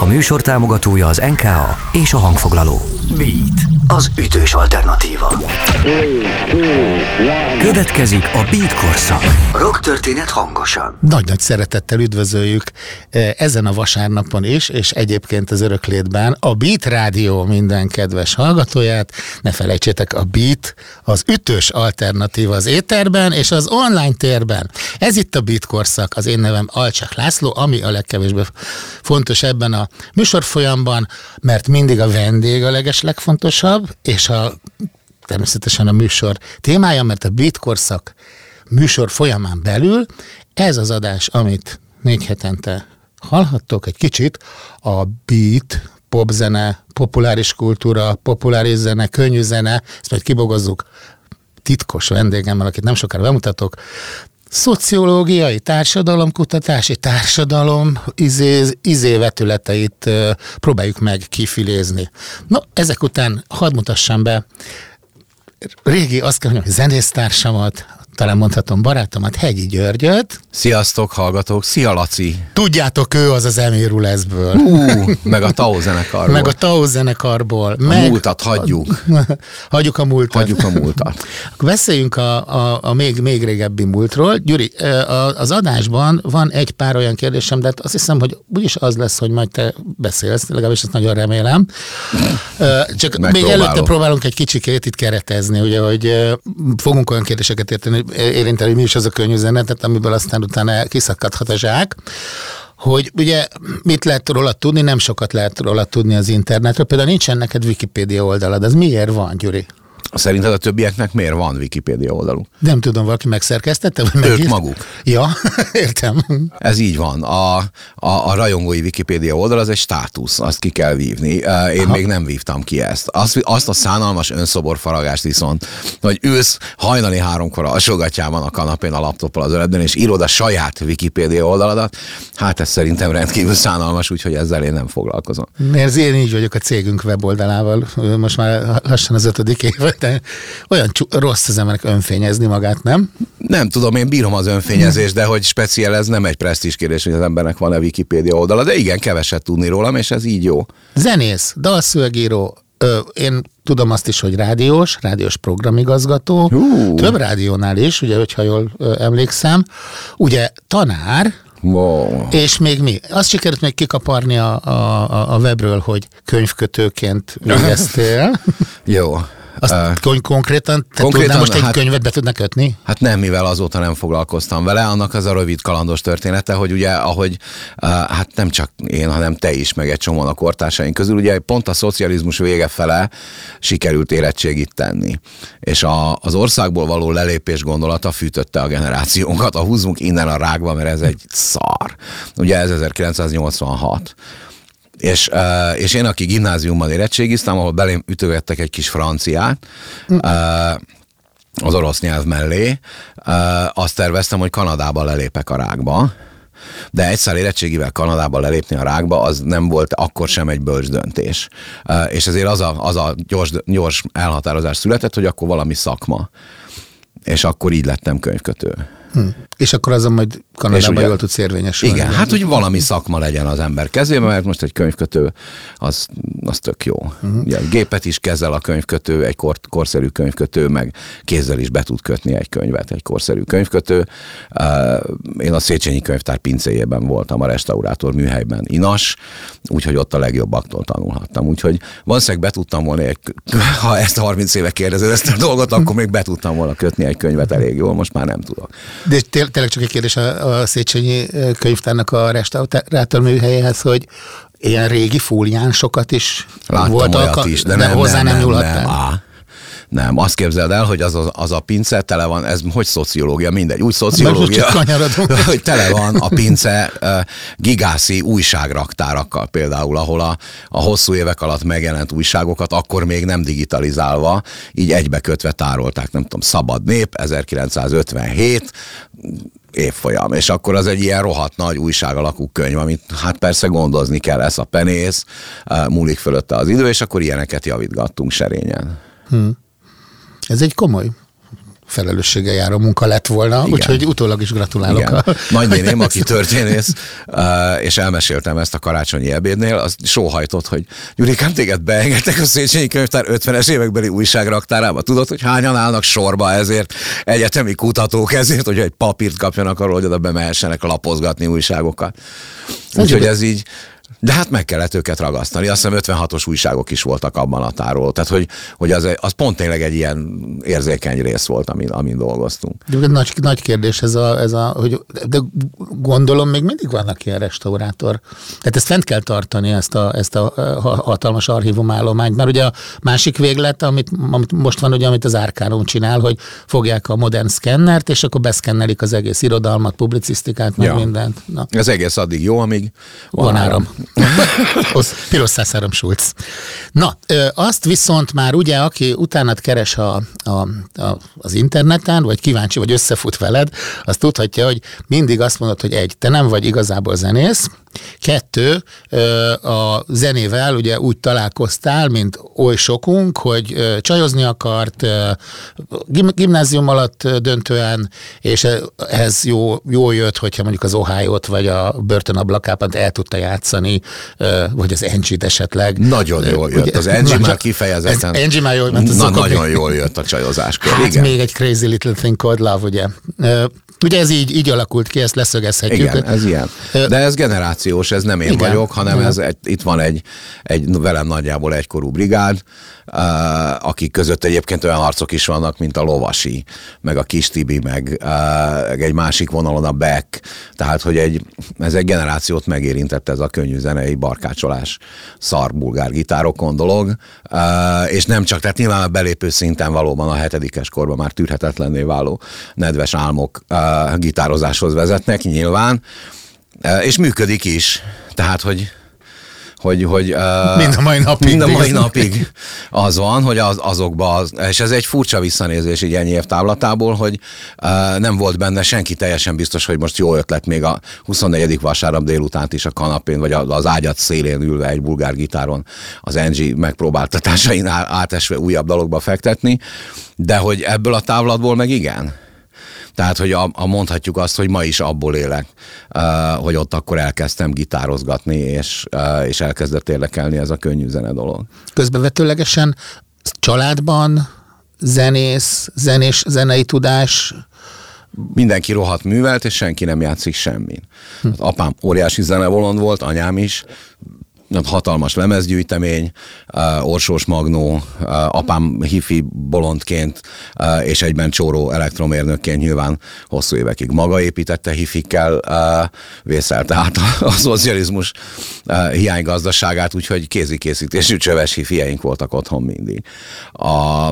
A műsor támogatója az NKA és a hangfoglaló. Beat, az ütős alternatíva. Következik a Beat korszak. Rock történet hangosan. Nagy-nagy szeretettel üdvözöljük eh, ezen a vasárnapon is, és egyébként az öröklétben a Beat Rádió minden kedves hallgatóját. Ne felejtsétek, a Beat az ütős alternatíva az éterben és az online térben. Ez itt a Beat korszak, az én nevem Alcsak László, ami a legkevésbé fontos ebben a műsorfolyamban, mert mindig a vendég a leges legfontosabb, és a természetesen a műsor témája, mert a Beat korszak műsor folyamán belül ez az adás, amit négy hetente hallhattok egy kicsit, a beat, popzene, populáris kultúra, populáris zene, könnyű zene, ezt majd kibogozzuk titkos vendégemmel, akit nem sokára bemutatok, szociológiai, társadalomkutatási, társadalom izé, izévetületeit próbáljuk meg kifilézni. No, ezek után hadd mutassam be régi, azt kell mondjam, zenésztársamat, talán mondhatom barátomat, Hegyi Györgyöt. Sziasztok, hallgatók! Szia, Laci! Tudjátok, ő az az Emir leszből. Uh, meg a Tao zenekarból. Meg a Tao zenekarból. A meg múltat hagyjuk. hagyjuk a múltat. Hagyjuk a múltat. Akkor beszéljünk a, a, a még, még régebbi múltról. Gyuri, az adásban van egy pár olyan kérdésem, de hát azt hiszem, hogy úgyis az lesz, hogy majd te beszélsz, legalábbis ezt nagyon remélem. Csak még előtte próbálunk egy kicsikét itt keretezni, ugye, hogy fogunk olyan kérdéseket érteni, érinteni, mi is az a könnyű zene, tehát amiből aztán utána kiszakadhat a zsák hogy ugye mit lehet róla tudni, nem sokat lehet róla tudni az internetről. Például nincsen neked Wikipédia oldalad, ez miért van, Gyuri? Szerinted a többieknek miért van Wikipédia oldaluk? Nem tudom, valaki megszerkesztette? Vagy Ők maguk. Ja, értem. Ez így van. A, a, a rajongói Wikipédia oldal az egy státusz, azt ki kell vívni. Én Aha. még nem vívtam ki ezt. Azt, azt a szánalmas önszoborfaragást viszont, hogy ülsz hajnali háromkor a alsógatjában a kanapén a laptoppal az öletben, és írod a saját Wikipédia oldaladat, hát ez szerintem rendkívül szánalmas, úgyhogy ezzel én nem foglalkozom. Mert én így vagyok a cégünk weboldalával, most már lassan az ötödik éve, de olyan rossz az emberek önfényezni magát, nem? Nem tudom, én bírom az önfényezést, de hogy speciál ez nem egy presztízs kérdés, hogy az embernek van-e Wikipédia oldala, de igen, keveset tudni rólam, és ez így jó. Zenész, dalszövegíró, ö, én tudom azt is, hogy rádiós, rádiós programigazgató, Hú. több rádiónál is, ugye, hogyha jól ö, emlékszem, ugye tanár, Wow. és még mi? Azt sikerült még kikaparni a, a, a- a webről, hogy könyvkötőként végeztél. Jó. Azt kon- konkrétan, te konkrétan, most egy hát- könyvet be tudnak kötni? Hát nem, mivel azóta nem foglalkoztam vele, annak az a rövid kalandos története, hogy ugye, ahogy, uh, hát nem csak én, hanem te is, meg egy csomóan a kortársaink közül, ugye pont a szocializmus vége fele sikerült érettségit tenni. És a, az országból való lelépés gondolata fűtötte a generációnkat, a húzunk innen a rákba, mert ez egy szar. Ugye ez 1986. És, uh, és én, aki gimnáziumban érettségiztem, ahol belém ütögettek egy kis franciát, uh, az orosz nyelv mellé, uh, azt terveztem, hogy Kanadába lelépek a rákba, de egyszer érettségivel Kanadába lelépni a rákba, az nem volt akkor sem egy bölcs döntés. Uh, és ezért az a, az a gyors, gyors elhatározás született, hogy akkor valami szakma. És akkor így lettem könyvkötő. Hm. És akkor azon majd Kanadában ugye- jól tudsz érvényesülni. Igen, hát hogy valami szakma legyen az ember kezében, mert most egy könyvkötő, az, az tök jó. Uh-huh. Ugye, gépet is kezel a könyvkötő, egy kor, korszerű könyvkötő, meg kézzel is be tud kötni egy könyvet, egy korszerű könyvkötő. Uh, én a Széchenyi könyvtár pincéjében voltam, a restaurátor műhelyben inas, úgyhogy ott a legjobbaktól tanulhattam. Úgyhogy valószínűleg be tudtam volna, egy, ha ezt 30 éve kérdezed ezt a dolgot, akkor még be tudtam volna kötni egy könyvet elég jól, most már nem tudok. De té- tényleg csak egy kérdés a, a Széchenyi könyvtárnak a restaurátor műhelyéhez, hogy ilyen régi fóliánsokat is Láttam volt olyat alka- is, de, de nem, hozzá nem, nem, nem, nyúlhattál. nem, á. Nem, azt képzeld el, hogy az a, az a pince tele van, ez hogy szociológia, mindegy, úgy szociológia, hogy tele van a pince gigászi újságraktárakkal. Például, ahol a, a hosszú évek alatt megjelent újságokat akkor még nem digitalizálva, így egybekötve tárolták, nem tudom, Szabad Nép, 1957, évfolyam, és akkor az egy ilyen rohadt nagy újság alakú könyv, amit hát persze gondozni kell, ez a penész, múlik fölötte az idő, és akkor ilyeneket javítgattunk serényen. Ez egy komoly felelősséggel járó munka lett volna, Igen. úgyhogy utólag is gratulálok. Igen. A... Nagynéném, aki történész, és elmeséltem ezt a karácsonyi ebédnél, az sóhajtott, hogy Gyurikám, téged beengedtek a Széchenyi Könyvtár 50-es évekbeli újságraktárába. Tudod, hogy hányan állnak sorba ezért egyetemi kutatók ezért, hogy egy papírt kapjanak arról, hogy oda bemehessenek lapozgatni újságokat. Úgyhogy ez így de hát meg kellett őket ragasztani. Azt hiszem 56-os újságok is voltak abban a táról. Tehát, hogy, hogy az, az pont tényleg egy ilyen érzékeny rész volt, amin, amin dolgoztunk. De nagy, nagy kérdés ez a, ez a, hogy de gondolom még mindig vannak ilyen restaurátor. Tehát ezt fent kell tartani, ezt a, ezt a hatalmas archívumállományt, mert ugye a másik véglet, amit, amit most van, ugye, amit az Árkárom csinál, hogy fogják a modern szkennert, és akkor beszkennelik az egész irodalmat, publicisztikát, meg ja. mindent. Na. Az egész addig jó, amíg van, van áram. áram. Piros szászárom Schulz. Na, azt viszont már ugye, aki utánat keres a, a, a, az interneten, vagy kíváncsi, vagy összefut veled, az tudhatja, hogy mindig azt mondod, hogy egy, te nem vagy igazából zenész, Kettő, a zenével ugye úgy találkoztál, mint oly sokunk, hogy csajozni akart, gimnázium alatt döntően, és ez jó, jó jött, hogyha mondjuk az ohio vagy a börtönablakában el tudta játszani, vagy az Engine-t esetleg. Nagyon jól jött, ugye, az Engine már kifejezetten. Engine már jól ment. Na, nagyon jól jött a csajozáskor. Hát Igen. még egy Crazy Little Thing Called Love, ugye. Ugye ez így, így alakult ki, ezt leszögezhetjük. Igen, ez ilyen. De ez generációs, ez nem én Igen. vagyok, hanem ez egy, itt van egy, egy velem nagyjából egykorú brigád, uh, akik között egyébként olyan arcok is vannak, mint a Lovasi, meg a Kis Tibi, meg uh, egy másik vonalon a Beck, tehát hogy egy, ez egy generációt megérintett ez a könnyű zenei barkácsolás szar bulgár gitárokon dolog, és nem csak, tehát nyilván a belépő szinten valóban a hetedikes korban már tűrhetetlenné váló nedves álmok gitározáshoz vezetnek nyilván, és működik is, tehát hogy hogy, hogy uh, mind a mai napig. Mind a mai napig az van, hogy az, azokban, az, és ez egy furcsa visszanézés így ennyi év távlatából, hogy uh, nem volt benne senki teljesen biztos, hogy most jó ötlet még a 24. vasárnap délutánt is a kanapén, vagy az ágyat szélén ülve egy bulgár gitáron az Angie megpróbáltatásain átesve újabb dalokba fektetni, de hogy ebből a távlatból meg igen. Tehát, hogy a, a mondhatjuk azt, hogy ma is abból élek, uh, hogy ott akkor elkezdtem gitározgatni, és, uh, és elkezdett érdekelni ez a könnyű zene dolog. Közbevetőlegesen családban zenész, zenés, zenei tudás, mindenki rohadt művelt, és senki nem játszik semmin. Hm. Apám óriási zenevolond volt, anyám is, hatalmas lemezgyűjtemény, uh, Orsós Magnó, uh, apám hifi bolondként uh, és egyben csóró elektromérnökként nyilván hosszú évekig maga építette hifikkel, vészelte át a, szocializmus hiánygazdaságát, úgyhogy kézikészítésű csöves hifieink voltak otthon mindig. A,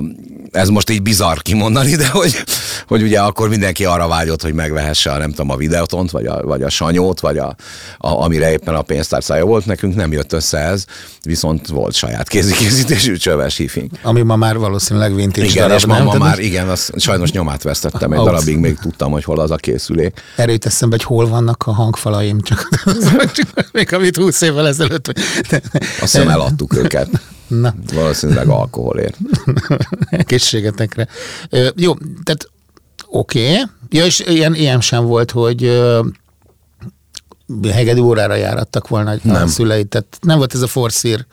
ez most így bizarr kimondani, de hogy, hogy ugye akkor mindenki arra vágyott, hogy megvehesse a nem tudom, a videótont, vagy a, vagy a sanyót, vagy a, a, amire éppen a pénztárcája volt, nekünk nem jött össze ez, viszont volt saját kézikészítésű csöves hifink. Ami ma már valószínűleg vintage Igen, darab, és ma, ma már igen, az, sajnos nyomát vesztettem egy darabig, még tudtam, hogy hol az a készülék. Erőt eszembe, hogy hol vannak a hangfalaim, csak, csak még amit 20 évvel ezelőtt. Azt hiszem eladtuk őket. Na. Valószínűleg alkoholért. Készségetekre. Jó, tehát oké. Okay. Ja, és ilyen, ilyen sem volt, hogy hegedű órára járattak volna nem. a szüleid, tehát nem volt ez a forszír.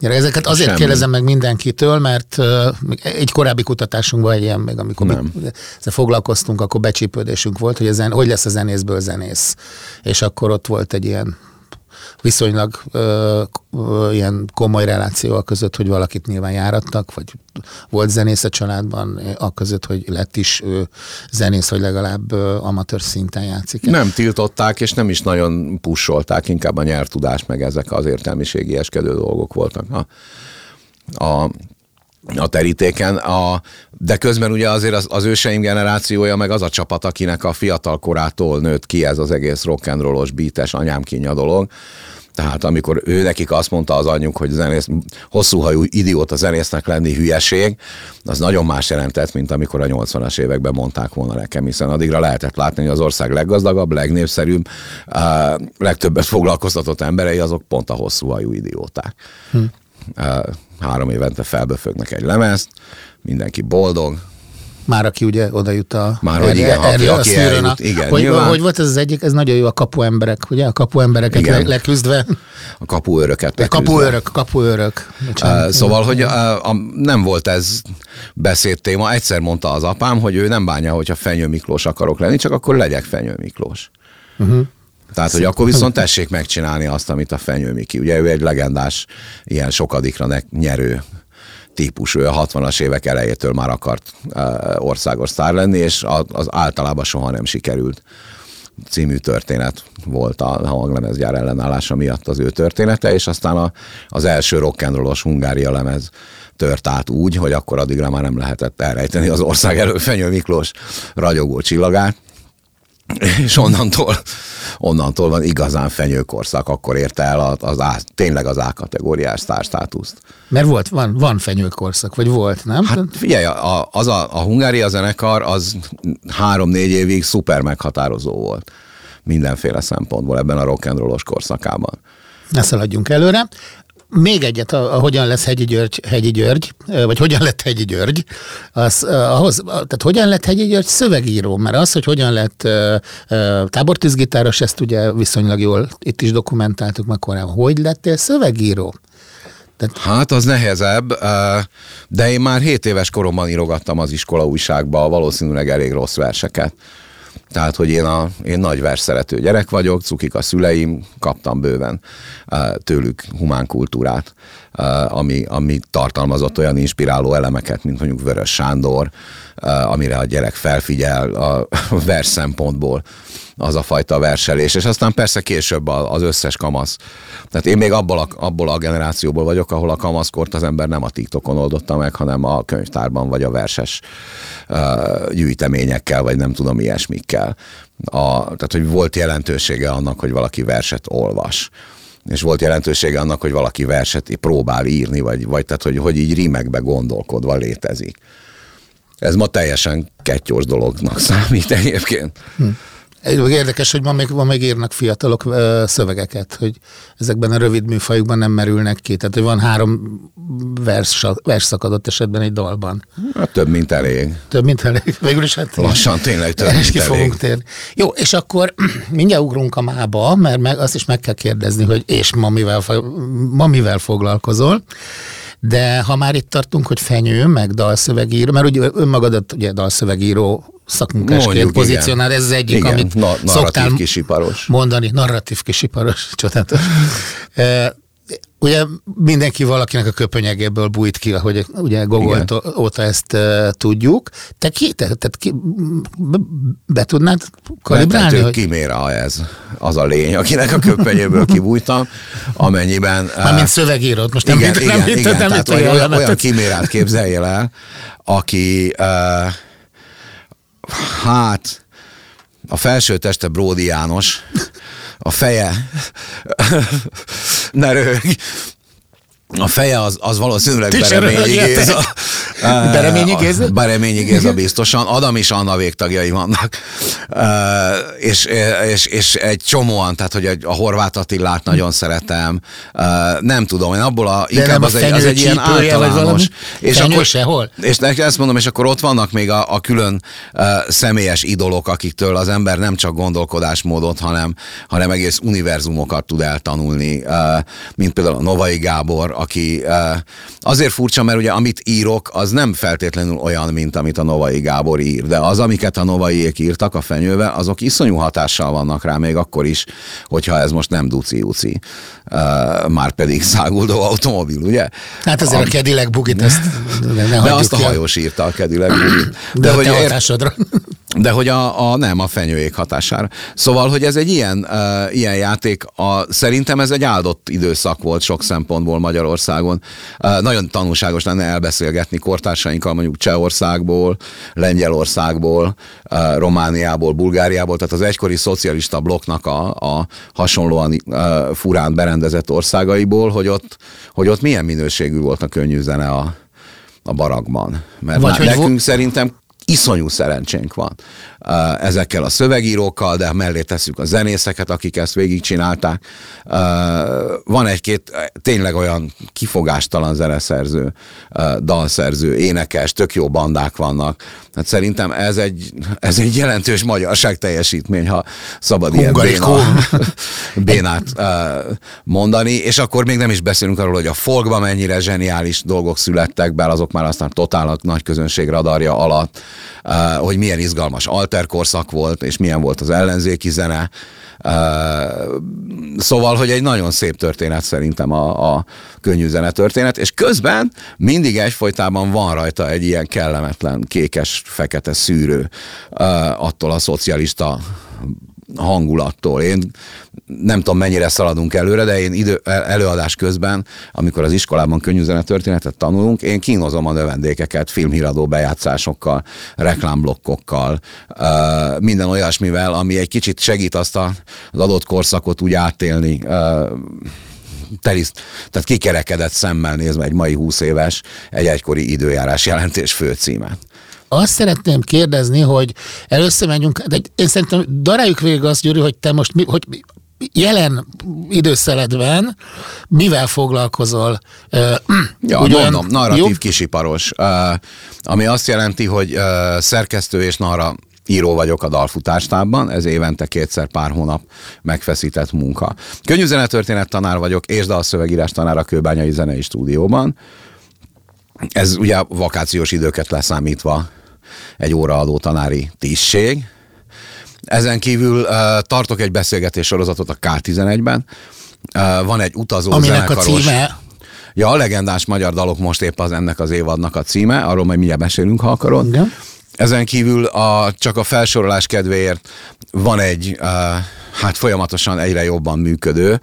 Ezeket azért Semmi. kérdezem meg mindenkitől, mert egy korábbi kutatásunkban egy ilyen, még amikor nem. mi ezzel foglalkoztunk, akkor becsípődésünk volt, hogy, a zen, hogy lesz a zenészből zenész. És akkor ott volt egy ilyen viszonylag ö, ö, ilyen komoly reláció között, hogy valakit nyilván járattak, vagy volt zenész a családban, a között, hogy lett is ő zenész, vagy legalább ö, amatőr szinten játszik. Nem tiltották, és nem is nagyon pusolták, inkább a nyelvtudás, meg ezek az értelmiségi eskedő dolgok voltak. A, a a terítéken, a, de közben ugye azért az, az őseim generációja meg az a csapat, akinek a fiatal korától nőtt ki ez az egész rock'n'rollos, beates, anyám kínja dolog, tehát amikor ő nekik azt mondta az anyjuk, hogy zenész, hosszú hajú idióta zenésznek lenni hülyeség, az nagyon más jelentett, mint amikor a 80-as években mondták volna nekem, hiszen addigra lehetett látni, hogy az ország leggazdagabb, legnépszerűbb, legtöbbet foglalkoztatott emberei azok pont a hosszú hajú idióták. Hm. Három évente felböfögnek egy lemezt, mindenki boldog, már aki ugye oda jut a... Már hogy igen, aki, a aki eljut, igen, hogy, nyilván. hogy volt ez az egyik, ez nagyon jó a kapuemberek, ugye? A kapuembereket le, leküzdve. A kapuőröket. A leküzdve. kapuőrök, kapuőrök. Bocsánat. Uh, szóval, hogy uh, a, nem volt ez beszédtéma. Egyszer mondta az apám, hogy ő nem bánja, hogyha Fenyő Miklós akarok lenni, csak akkor legyek Fenyő Miklós. Uh-huh. Tehát, hogy akkor viszont tessék megcsinálni azt, amit a Fenyő Miki. Ugye ő egy legendás, ilyen sokadikra ne, nyerő típus. Ő a 60-as évek elejétől már akart uh, országos sztár lenni, és az általában soha nem sikerült című történet volt a hanglemezgyár ellenállása miatt az ő története, és aztán a, az első rock'n'rollos Hungária lemez tört át úgy, hogy akkor addigra már nem lehetett elrejteni az ország elől Fenyő Miklós ragyogó csillagát, és onnantól, onnantól van igazán fenyőkorszak, akkor érte el az, A, tényleg az A kategóriás sztárstátuszt. Mert volt, van, van fenyőkorszak, vagy volt, nem? Hát figyelj, a, az a, a Hungária zenekar az három-négy évig szuper meghatározó volt mindenféle szempontból ebben a rock'n'rollos korszakában. Ne szaladjunk előre. Még egyet, a, a hogyan lesz Hegyi György, Hegyi György, vagy hogyan lett Hegyi György, az, ahhoz, tehát hogyan lett Hegyi György szövegíró, mert az, hogy hogyan lett ö, tábortűzgitáros, ezt ugye viszonylag jól itt is dokumentáltuk meg korábban. Hogy lettél szövegíró? Hát az nehezebb, eh, de én már 7 éves koromban írogattam az iskola újságba valószínűleg elég rossz verseket. Tehát, hogy én, a, én nagy vers szerető gyerek vagyok, cukik a szüleim, kaptam bőven eh, tőlük humán kultúrát, eh, ami, ami tartalmazott olyan inspiráló elemeket, mint mondjuk Vörös Sándor, eh, amire a gyerek felfigyel a vers szempontból az a fajta verselés, és aztán persze később az összes kamasz. Tehát én még abból a, abból a generációból vagyok, ahol a kamaszkort az ember nem a TikTokon oldotta meg, hanem a könyvtárban, vagy a verses uh, gyűjteményekkel, vagy nem tudom, ilyesmikkel. A, tehát, hogy volt jelentősége annak, hogy valaki verset olvas és volt jelentősége annak, hogy valaki verset próbál írni, vagy, vagy tehát, hogy, hogy így rímekbe gondolkodva létezik. Ez ma teljesen kettyós dolognak számít egyébként. Egy- Érdekes, hogy ma még, ma még írnak fiatalok ö, szövegeket, hogy ezekben a rövid műfajukban nem merülnek ki. Tehát, hogy van három vers, versszakadott esetben egy dalban. Hát több, mint elég. Több, mint elég. Végül is hát... Lassan tényleg több, mint ki fogunk elég. térni. Jó, és akkor mindjárt ugrunk a mába, mert meg azt is meg kell kérdezni, hogy és ma mivel, ma mivel foglalkozol. De ha már itt tartunk, hogy fenyő, meg dalszövegíró, mert ugye önmagadat ugye dalszövegíró szakmunkásként Mondjuk, pozícionál, ez az egyik, Igen, amit na- narratív szoktál kisiparos. mondani, narratív kisiparos, csodálatos. E, Ugye mindenki valakinek a köpönyegéből bújt ki, hogy ugye Gogolt Igen. óta ezt uh, tudjuk. Te ki, te, te ki, be, be tudnád kalibrálni? Hogy, kiméra ez az a lény, akinek a köpenyéből kibújtam, amennyiben... eh, Mármint szövegírót, most nem igen, igen, nem mint- igen, nem tehát olyan, olyan, olyan, kimérát képzeljél el, aki uh, hát a felső teste Bródi János, a feje. Ne röhög, a feje az, az valószínűleg Bereményi. Géza. Bereményi Géza? Bereményi Géza biztosan. Adam és Anna végtagjai vannak. És, és, és egy csomóan, tehát hogy a Horváth Attilát nagyon szeretem. Nem tudom, én abból a, inkább nem a az egy, az egy ilyen általános. És Fenyő akkor, sehol? és ezt mondom, és akkor ott vannak még a, a külön személyes idolok, akiktől az ember nem csak gondolkodásmódot, hanem, hanem egész univerzumokat tud eltanulni, mint például a Novai Gábor, aki uh, azért furcsa, mert ugye amit írok, az nem feltétlenül olyan, mint amit a Novai Gábor ír, de az, amiket a Novaiék írtak a fenyőbe, azok iszonyú hatással vannak rá, még akkor is, hogyha ez most nem duci-uci, uh, már pedig száguldó automobil, ugye? Hát azért a Cadillac bugit, ezt ne, ne De azt a ki hajós írta a Cadillac Bugit. De, de hogy ér- hatásodra. de hogy a, a nem a fenyőék hatására. Szóval, hogy ez egy ilyen, uh, ilyen játék, a, szerintem ez egy áldott időszak volt sok szempontból Magyarországon. Uh, nagyon tanulságos lenne elbeszélgetni kortársainkkal mondjuk Csehországból, Lengyelországból, uh, Romániából, Bulgáriából, tehát az egykori szocialista blokknak a, a hasonlóan uh, furán berendezett országaiból, hogy ott, hogy ott milyen minőségű volt a könnyű zene a, a barakban. Mert Vagy hogy vo- nekünk szerintem iszonyú szerencsénk van uh, ezekkel a szövegírókkal, de mellé tesszük a zenészeket, akik ezt végigcsinálták. Uh, van egy-két tényleg olyan kifogástalan zeneszerző, dalszerző, énekes, tök jó bandák vannak. Hát szerintem ez egy, ez egy jelentős magyarság teljesítmény, ha szabad ilyen béna, bénát mondani, és akkor még nem is beszélünk arról, hogy a folkban mennyire zseniális dolgok születtek be, azok már aztán totál a nagy közönség radarja alatt, hogy milyen izgalmas alterkorszak volt, és milyen volt az ellenzéki zene, Szóval, hogy egy nagyon szép történet szerintem a, a könnyű zene történet, és közben mindig egyfolytában van rajta egy ilyen kellemetlen, kékes, fekete szűrő attól a szocialista hangulattól. Én nem tudom, mennyire szaladunk előre, de én idő, előadás közben, amikor az iskolában könnyűzene történetet tanulunk, én kínozom a növendékeket filmhíradó bejátszásokkal, reklámblokkokkal, minden olyasmivel, ami egy kicsit segít azt az adott korszakot úgy átélni, teliszt, tehát kikerekedett szemmel nézve egy mai 20 éves, egy egykori időjárás jelentés főcímet. Azt szeretném kérdezni, hogy először menjünk, de én szerintem daráljuk végig azt, Gyuri, hogy te most mi, hogy jelen időszeledben mivel foglalkozol? Ja, Ugyan, mondom, narratív jó? kisiparos, ami azt jelenti, hogy szerkesztő és narra író vagyok a dalfutástában, ez évente kétszer pár hónap megfeszített munka. Könnyű zenetörténet tanár vagyok, és dalszövegírás tanár a Kőbányai Zenei Stúdióban. Ez ugye vakációs időket leszámítva egy óraadó tanári tisztség. Ezen kívül tartok egy beszélgetés sorozatot a K11-ben. Uh, van egy utazó Aminek zenekaros. a címe? Ja, a legendás magyar dalok most épp az ennek az évadnak a címe, arról majd mindjárt beszélünk, ha akarod. Igen. Ezen kívül a, csak a felsorolás kedvéért van egy, hát folyamatosan egyre jobban működő,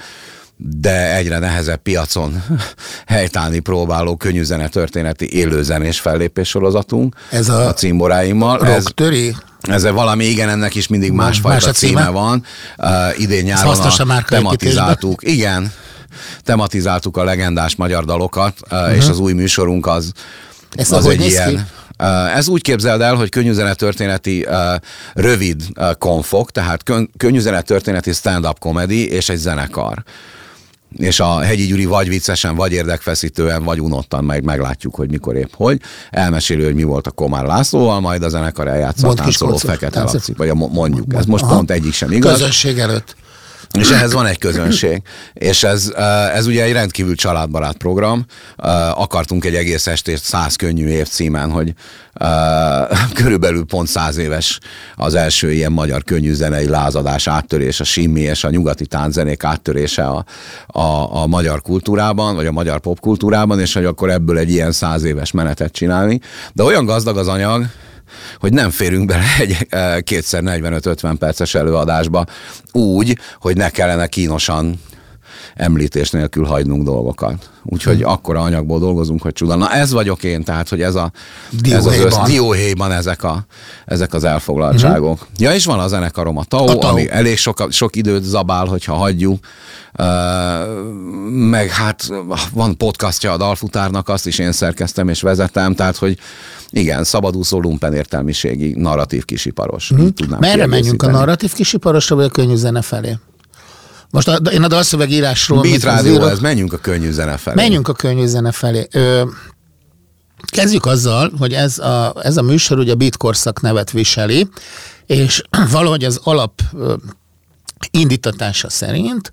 de egyre nehezebb piacon helytállni próbáló könnyűzene történeti élőzenés fellépés sorozatunk. Ez a, a címboráimmal. Ez, töri? Ez valami, igen, ennek is mindig másfajta Más címe? címe van. Uh, idén nyáron a tematizáltuk. Igen, tematizáltuk a legendás magyar dalokat, uh, uh-huh. és az új műsorunk az, Ez az egy ilyen... Ki? Ez úgy képzeld el, hogy történeti uh, rövid uh, konfok, tehát kön, történeti stand-up comedy és egy zenekar és a Hegyi Gyuri vagy viccesen, vagy érdekfeszítően, vagy unottan majd meglátjuk, hogy mikor épp hogy. Elmeséli, hogy mi volt a Komár Lászlóval, majd a zenekar eljátszott táncoló fekete laci, vagy a, mondjuk. Ez most Aha. pont egyik sem igaz. Közönség előtt. És ehhez van egy közönség. És ez, ez ugye egy rendkívül családbarát program. Akartunk egy egész estét száz könnyű év címen, hogy körülbelül pont száz éves az első ilyen magyar könnyű zenei lázadás, áttörés, a simmi és a nyugati tánczenék áttörése a, a, a magyar kultúrában, vagy a magyar popkultúrában, és hogy akkor ebből egy ilyen száz éves menetet csinálni. De olyan gazdag az anyag, hogy nem férünk bele egy kétszer 45-50 perces előadásba úgy, hogy ne kellene kínosan említés nélkül hagynunk dolgokat. Úgyhogy hmm. akkora anyagból dolgozunk, hogy csuda. Na ez vagyok én, tehát, hogy ez a ez az össz, dióhéjban ezek, a, ezek az elfoglaltságok. Hmm. Ja, és van a zenekarom a Tau, a Tau. ami elég sok, sok időt zabál, hogyha hagyjuk. Uh, meg hát van podcastja a Dalfutárnak, azt is én szerkeztem és vezetem, tehát, hogy igen, szabadúszó lumpen értelmiségi narratív kisiparos. Hmm. Merre menjünk a narratív kisiparosra, vagy a könnyű zene felé? Most a, én a dalszövegírásról... Beat rádió, ez menjünk a könnyű zene felé. Menjünk a könnyű zene felé. Ö, kezdjük azzal, hogy ez a, ez a műsor ugye a Beat korszak nevet viseli, és valahogy az alap ö, indítatása szerint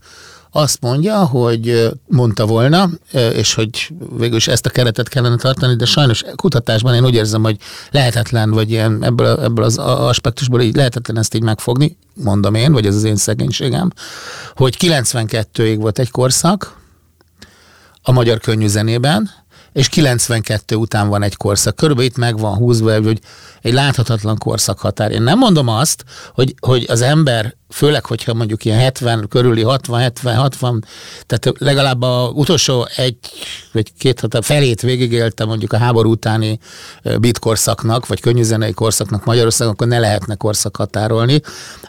azt mondja, hogy mondta volna, és hogy végül is ezt a keretet kellene tartani, de sajnos kutatásban én úgy érzem, hogy lehetetlen, vagy ilyen ebből, ebből az aspektusból így lehetetlen ezt így megfogni, mondom én, vagy ez az én szegénységem, hogy 92-ig volt egy korszak a magyar könnyű zenében, és 92 után van egy korszak. Körülbelül itt meg van húzva, hogy egy láthatatlan korszak határ. Én nem mondom azt, hogy, hogy az ember, főleg, hogyha mondjuk ilyen 70 körüli, 60, 70, 60, tehát legalább a utolsó egy vagy két határ felét végigélte mondjuk a háború utáni bit korszaknak, vagy könnyűzenei korszaknak Magyarországon, akkor ne lehetne korszak határolni.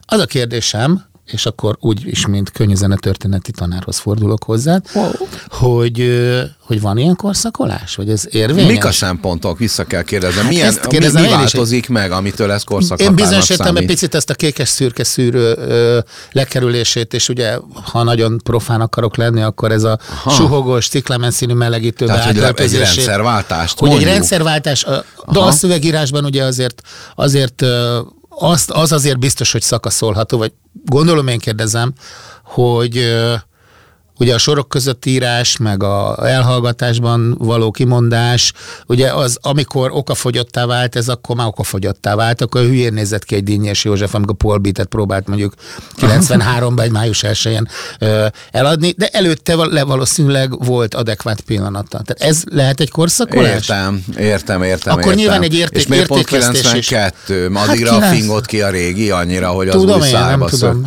Az a kérdésem, és akkor úgy is, mint történeti tanárhoz fordulok hozzá, wow. hogy, hogy van ilyen korszakolás? Vagy ez érvényes? Mik a szempontok? Vissza kell kérdezni. Hát Milyen, mi, mi változik meg, amitől ez korszakhatárnak Én bizonyos értelemben picit ezt a kékes-szürke szűrő ö, lekerülését, és ugye, ha nagyon profán akarok lenni, akkor ez a Aha. suhogós, ciklemen színű melegítőbe Tehát, egy rendszerváltást Hogy mondjuk. egy rendszerváltás, a dalszövegírásban ugye azért, azért azt, az azért biztos, hogy szakaszolható, vagy gondolom én kérdezem, hogy ugye a sorok között írás, meg a elhallgatásban való kimondás, ugye az, amikor okafogyottá vált, ez akkor már okafogyottá vált, akkor hülyén nézett ki egy Dínyes József, amikor Paul Beatet próbált mondjuk 93-ban egy május 1 eladni, de előtte valószínűleg volt adekvát pillanata. Tehát ez lehet egy korszakolás? Értem, értem, értem. Akkor értem. nyilván egy érték, És miért pont 92? Is. Addigra hát 9... fingott ki a régi annyira, hogy az tudom új én, nem tudom.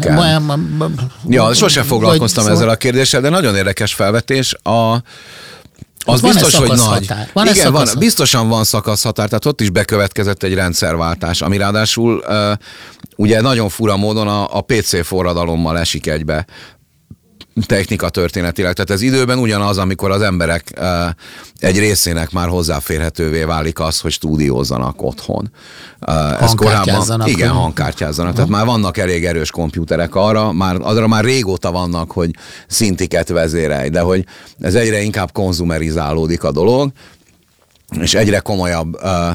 Ja, sose foglalkoztam ezzel a kérdéssel, de nagyon érdekes felvetés. A, az van biztos, hogy nagy. Van Igen, van, biztosan van szakaszhatár, tehát ott is bekövetkezett egy rendszerváltás, ami ráadásul uh, ugye nagyon fura módon a, a PC forradalommal esik egybe technika történetileg. Tehát ez időben ugyanaz, amikor az emberek egy részének már hozzáférhetővé válik az, hogy stúdiózzanak otthon. Ez korábban, igen, hangkártyázzanak. Tehát már vannak elég erős komputerek arra, már, arra már régóta vannak, hogy szintiket vezérelj, de hogy ez egyre inkább konzumerizálódik a dolog, és egyre komolyabb uh,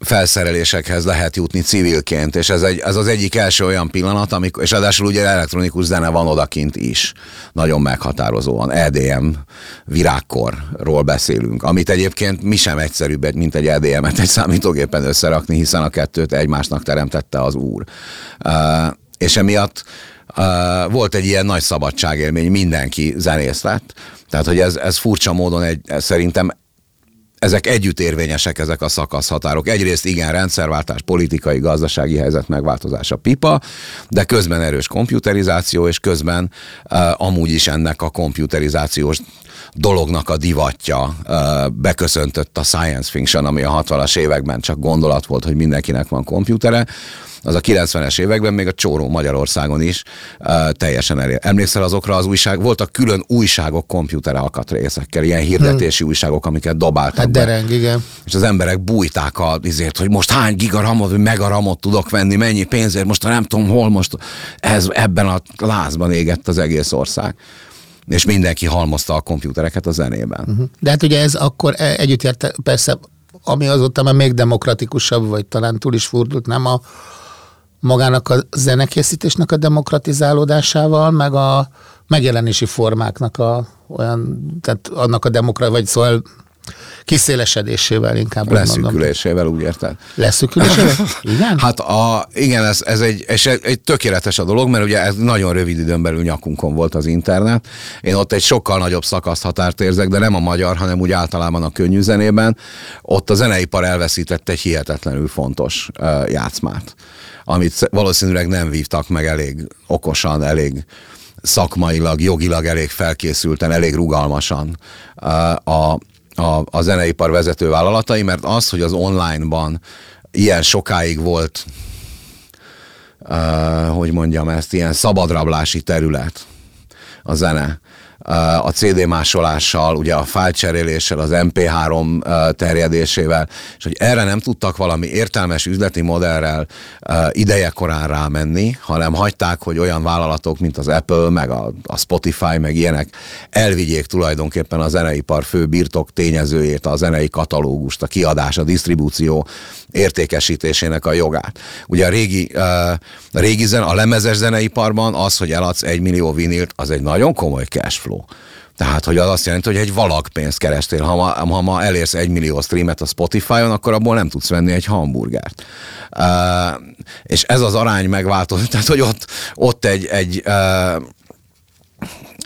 felszerelésekhez lehet jutni civilként, és ez, egy, ez az egyik első olyan pillanat, amikor, és ráadásul ugye elektronikus zene van odakint is, nagyon meghatározóan, EDM virágkorról beszélünk, amit egyébként mi sem egyszerűbb, mint egy EDM-et egy számítógépen összerakni, hiszen a kettőt egymásnak teremtette az úr. Uh, és emiatt Uh, volt egy ilyen nagy szabadságélmény, mindenki zenész lett. Tehát, hogy ez, ez furcsa módon egy, ez szerintem ezek együtt érvényesek, ezek a szakaszhatárok. Egyrészt igen, rendszerváltás, politikai, gazdasági helyzet megváltozása pipa, de közben erős komputerizáció, és közben uh, amúgy is ennek a komputerizációs dolognak a divatja uh, beköszöntött a science fiction, ami a 60-as években csak gondolat volt, hogy mindenkinek van komputere az a 90-es években még a csóró Magyarországon is uh, teljesen elér. Emlékszel azokra az újság, voltak külön újságok komputer alkatrészekkel, ilyen hirdetési hmm. újságok, amiket dobáltak hát dereng, igen. És az emberek bújták azért, hogy most hány gigaramot, vagy megaramot tudok venni, mennyi pénzért, most nem tudom hol, most ez, ebben a lázban égett az egész ország és mindenki halmozta a komputereket a zenében. Uh-huh. De hát ugye ez akkor e- együtt járt, persze, ami azóta már még demokratikusabb, vagy talán túl is fordult, nem a magának a zenekészítésnek a demokratizálódásával, meg a megjelenési formáknak a olyan, tehát annak a demokra, vagy szóval kiszélesedésével inkább. Leszűkülésével, úgy érted? Leszűkülésével? Igen? Hát a, igen, ez, ez, egy, ez egy tökéletes a dolog, mert ugye ez nagyon rövid időn belül nyakunkon volt az internet. Én ott egy sokkal nagyobb szakaszt határt érzek, de nem a magyar, hanem úgy általában a könnyű zenében. Ott a zeneipar elveszített egy hihetetlenül fontos uh, játszmát amit valószínűleg nem vívtak meg elég okosan, elég szakmailag, jogilag elég felkészülten, elég rugalmasan a, a, a zeneipar vezető vállalatai, mert az, hogy az online-ban ilyen sokáig volt, uh, hogy mondjam ezt, ilyen szabadrablási terület a zene, a CD másolással, ugye a fájlcseréléssel, az MP3 terjedésével, és hogy erre nem tudtak valami értelmes üzleti modellrel ideje korán rámenni, hanem hagyták, hogy olyan vállalatok, mint az Apple, meg a, Spotify, meg ilyenek elvigyék tulajdonképpen a zeneipar fő birtok tényezőjét, a zenei katalógust, a kiadás, a disztribúció értékesítésének a jogát. Ugye a régi, a régi zen, a lemezes zeneiparban az, hogy eladsz egy millió vinilt, az egy nagyon komoly cash flow. Tehát, hogy az azt jelenti, hogy egy valag pénzt kerestél. Ha ma, ha ma elérsz egy millió streamet a Spotify-on, akkor abból nem tudsz venni egy hamburgert. Uh, és ez az arány megváltozott, tehát, hogy ott, ott egy, egy uh,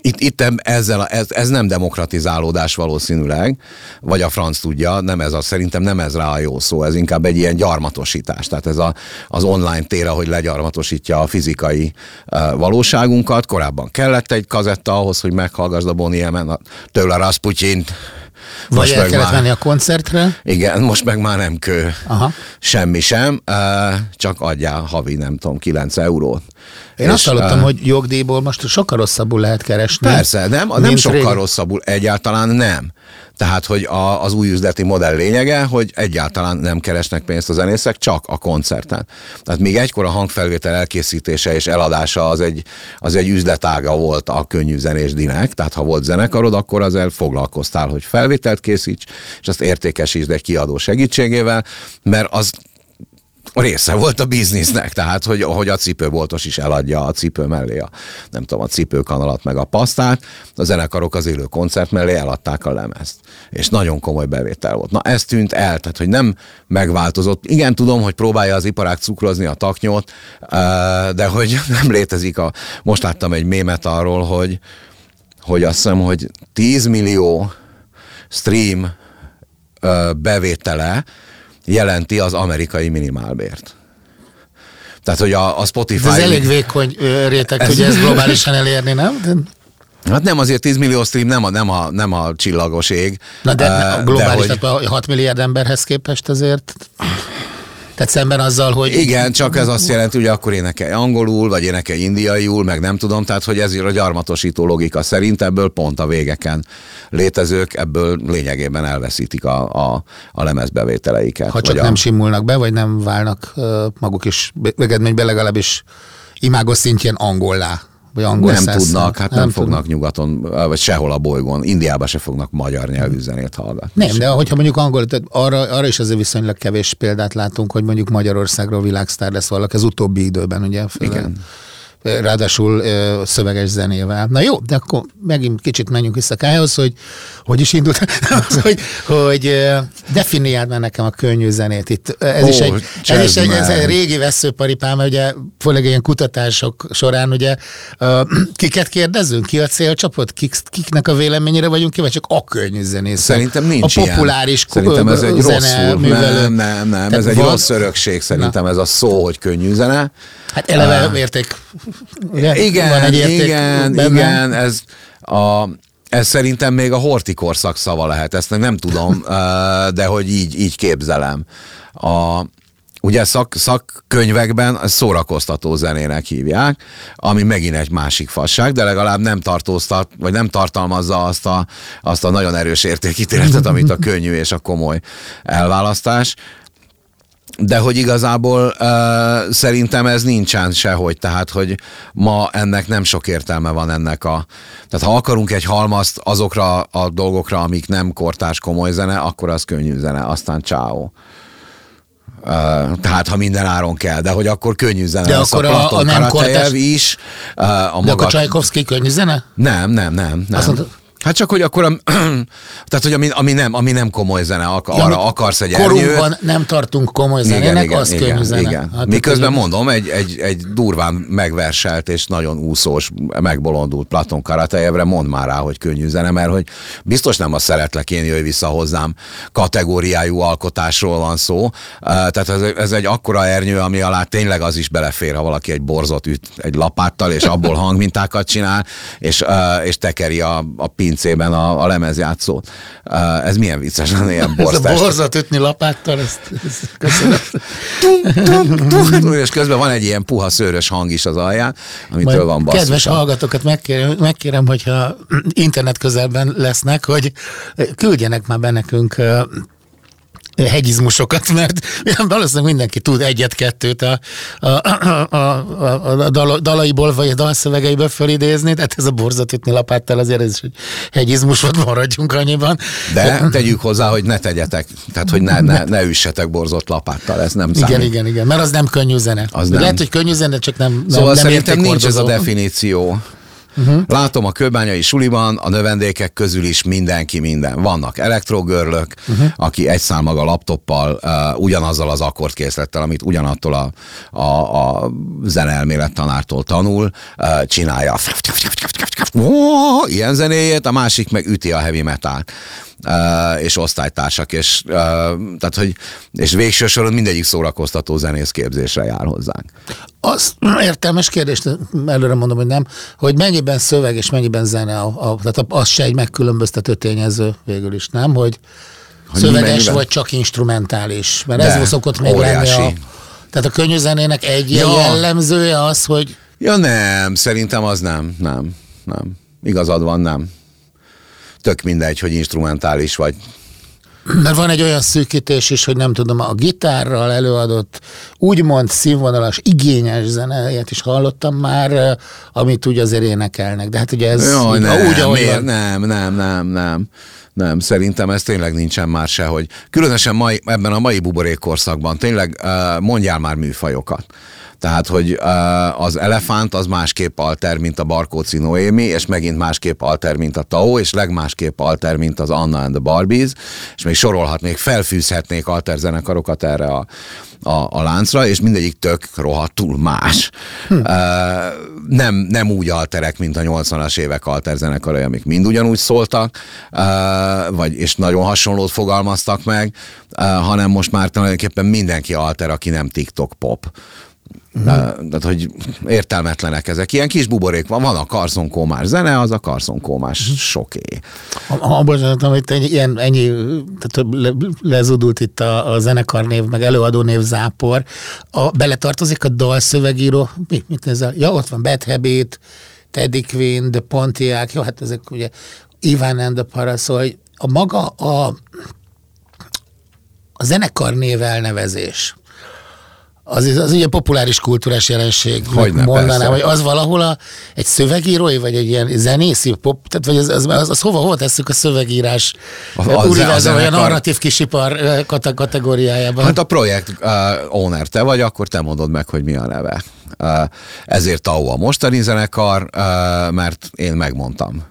itt, itt ezzel, ez, ez nem demokratizálódás valószínűleg, vagy a franc tudja, nem ez a, szerintem nem ez rá a jó szó, ez inkább egy ilyen gyarmatosítás. Tehát ez a, az online tér, hogy legyarmatosítja a fizikai uh, valóságunkat. Korábban kellett egy kazetta ahhoz, hogy meghallgassd a Bonnie M, tőle Rasputyint, vagy el kellett már, menni a koncertre? Igen, most meg már nem kő. Aha. Semmi sem, uh, csak adjál havi, nem tudom, 9 eurót Én és, azt hallottam, uh, hogy jogdíjból most sokkal rosszabbul lehet keresni. Persze, nem, nem sokkal régen. rosszabbul, egyáltalán nem. Tehát, hogy a, az új üzleti modell lényege, hogy egyáltalán nem keresnek pénzt a zenészek, csak a koncerten. Tehát még egykor a hangfelvétel elkészítése és eladása az egy, az egy üzletága volt a könnyű zenés dinek, tehát ha volt zenekarod, akkor ezzel foglalkoztál, hogy felvételt készíts, és azt értékesítsd egy kiadó segítségével, mert az része volt a biznisznek, tehát hogy, hogy a cipőboltos is eladja a cipő mellé a, nem tudom, a cipőkanalat meg a pasztát, a zenekarok az élő koncert mellé eladták a lemezt. És nagyon komoly bevétel volt. Na ez tűnt el, tehát hogy nem megváltozott. Igen, tudom, hogy próbálja az iparág cukrozni a taknyot, de hogy nem létezik a... Most láttam egy mémet arról, hogy, hogy azt hiszem, hogy 10 millió stream bevétele jelenti az amerikai minimálbért. Tehát, hogy a, a Spotify... De ez elég vékony réteg, ez... hogy ezt globálisan elérni, nem? De... Hát nem azért 10 millió stream, nem a, nem a, nem a csillagos ég. Na de, a globális, de hogy... tehát a 6 milliárd emberhez képest azért tehát szemben azzal, hogy... Igen, csak ez azt jelenti, hogy akkor énekelj angolul, vagy énekelj indiaiul, meg nem tudom, tehát hogy ez a gyarmatosító logika szerint ebből pont a végeken létezők ebből lényegében elveszítik a, a, a lemezbevételeiket. Ha csak a... nem simulnak be, vagy nem válnak maguk is eredményben legalábbis imágos szintjén angollá vagy angol Nem tudnak, hát nem, nem fognak nyugaton, vagy sehol a bolygón, Indiában se fognak magyar nyelvű zenét hallgatni. Nem, de hogyha mondjuk angol, tehát arra, arra is azért viszonylag kevés példát látunk, hogy mondjuk Magyarországról világsztár lesz valaki az utóbbi időben, ugye? Főleg. Igen ráadásul szöveges zenével. Na jó, de akkor megint kicsit menjünk vissza Kályhoz, hogy hogy is indult, az, hogy, hogy definiáld már nekem a könnyű zenét. Itt, ez, oh, is egy, ez is egy, ez egy régi veszőparipám, mert ugye főleg ilyen kutatások során ugye kiket kérdezünk, ki a célcsoport, kik, kiknek a véleményére vagyunk ki, vagy csak a könnyű zenész. Szerintem nincs A populáris ilyen. Szerintem ez egy zene, rossz Nem, nem, nem, ez egy van, rossz örökség szerintem Na. ez a szó, hogy könnyű zene. Hát eleve uh, érték. Ugye? Igen, Van egy érték igen, benne. igen, ez a, ez szerintem még a hortikorszak szava lehet, ezt nem tudom, de hogy így, így képzelem. A, ugye szak, szakkönyvekben szórakoztató zenének hívják, ami megint egy másik fasság, de legalább nem tartóztat, vagy nem tartalmazza azt a, azt a nagyon erős értékítéletet, amit a könnyű és a komoly elválasztás de hogy igazából uh, szerintem ez nincsen sehogy, tehát hogy ma ennek nem sok értelme van ennek a... Tehát ha akarunk egy halmazt azokra a dolgokra, amik nem kortás komoly zene, akkor az könnyű zene, aztán ciao. Uh, tehát ha minden áron kell, de hogy akkor könnyű zene de akkor a, a, a nem kortás... is. Uh, a de maga... akkor Csajkovszki könnyű zene? Nem, nem, nem. nem. Azt mondta, Hát csak, hogy akkor, a, tehát, hogy ami, ami, nem, ami nem komoly zene, ak, ja, arra akarsz egy Korunkban nem tartunk komoly zenének, igen, az igen, könnyű zene. Igen. Hát, Miközben mondom, egy, egy, egy durván megverselt és nagyon úszós, megbolondult Platon Karatejevre mond már rá, hogy könnyű zene, mert hogy biztos nem a szeretlek én jöjj vissza hozzám kategóriájú alkotásról van szó. Tehát ez, ez egy akkora ernyő, ami alá tényleg az is belefér, ha valaki egy borzot üt egy lapáttal, és abból hangmintákat csinál, és, és tekeri a, a pincében a, a lemezjátszót. Uh, ez milyen vicces lenne ilyen borzat. Ez a borzat ütni lapáttal, ezt, ezt köszönöm. és közben van egy ilyen puha szőrös hang is az alján, amitől Majd van basszus. Kedves hallgatókat megkérem, megkérem, hogyha internet közelben lesznek, hogy küldjenek már be nekünk hegyizmusokat, mert valószínűleg mindenki tud egyet-kettőt a, a, a, a, a dal, dalaiból vagy a dalszövegeiből fölidézni, tehát ez a borzat ütni lapáttal azért ez is egy hegyizmus volt, maradjunk annyiban. De tegyük hozzá, hogy ne tegyetek, tehát hogy ne, ne, ne üssetek borzott lapáttal, ez nem igen, számít. Igen, igen, mert az nem könnyű zene. Az nem. Lehet, hogy könnyű zene, csak nem Szóval nem szerintem nincs ez a definíció. Uh-huh. Látom a kőbányai suliban, a növendékek közül is mindenki minden. Vannak elektrogörlök, uh-huh. aki egy szám maga laptoppal, uh, ugyanazzal az akkordkészlettel, amit ugyanattól a, a, a zeneelmélet tanártól tanul, uh, csinálja ilyen zenéjét, a másik meg üti a heavy metal és osztálytársak, és, tehát, hogy, és végső soron mindegyik szórakoztató zenész képzésre jár hozzánk. Az értelmes kérdés, előre mondom, hogy nem, hogy mennyiben szöveg és mennyiben zene, a, a, tehát az se egy megkülönböztető tényező végül is, nem? Hogy, hogy szöveges mennyiben? vagy csak instrumentális, mert De, ez szokott még óriási. lenni a, tehát a könnyű zenének egy ja. jellemzője az, hogy Ja nem, szerintem az nem, nem, nem. Igazad van, nem. Tök mindegy, hogy instrumentális vagy mert van egy olyan szűkítés is, hogy nem tudom, a gitárral előadott úgymond színvonalas, igényes zenéjét is hallottam már, amit úgy azért énekelnek. De hát ugye ez úgy, nem, úgy, ahogy miért? Van. Nem, nem, nem, nem. Nem, szerintem ez tényleg nincsen már sehogy. Különösen mai, ebben a mai buborékkorszakban. Tényleg mondjál már műfajokat. Tehát, hogy uh, az elefánt az másképp alter, mint a Barkóci Noémi, és megint másképp alter, mint a Tao, és legmásképp alter, mint az Anna and the Barbies, és még sorolhatnék, felfűzhetnék alter zenekarokat erre a, a, a láncra, és mindegyik tök rohadtul más. Hm. Uh, nem, nem úgy alterek, mint a 80-as évek alter zenekarai, amik mind ugyanúgy szóltak, uh, vagy, és nagyon hasonlót fogalmaztak meg, hanem most már tulajdonképpen mindenki alter, aki nem TikTok pop. Uh-huh. Tehát, hogy értelmetlenek ezek. Ilyen kis buborék van, van a karszonkómás zene, az a karszonkómás uh-huh. soké. A, bocsánat, hogy ennyi, ilyen, ennyi tehát le, lezudult itt a, a zenekarnév, meg előadónév zápor. A, beletartozik a dalszövegíró, mi, mit ezzel? Ja, ott van Bad Habit, Teddy Quinn, The Pontiac, jó, hát ezek ugye Ivan and the Parasol, a maga a, a zenekarnév elnevezés az, az ugye populáris kultúrás jelenség. Hogyne, mondanám, hogy az valahol a, egy szövegírói, vagy egy ilyen zenészi, pop, tehát vagy az, az, az, az hova, hova tesszük a szövegírás univerzum, vagy a narratív kisipar kategóriájában? Hát a projekt uh, owner te vagy, akkor te mondod meg, hogy mi a neve. Uh, ezért TAO a mostani zenekar, uh, mert én megmondtam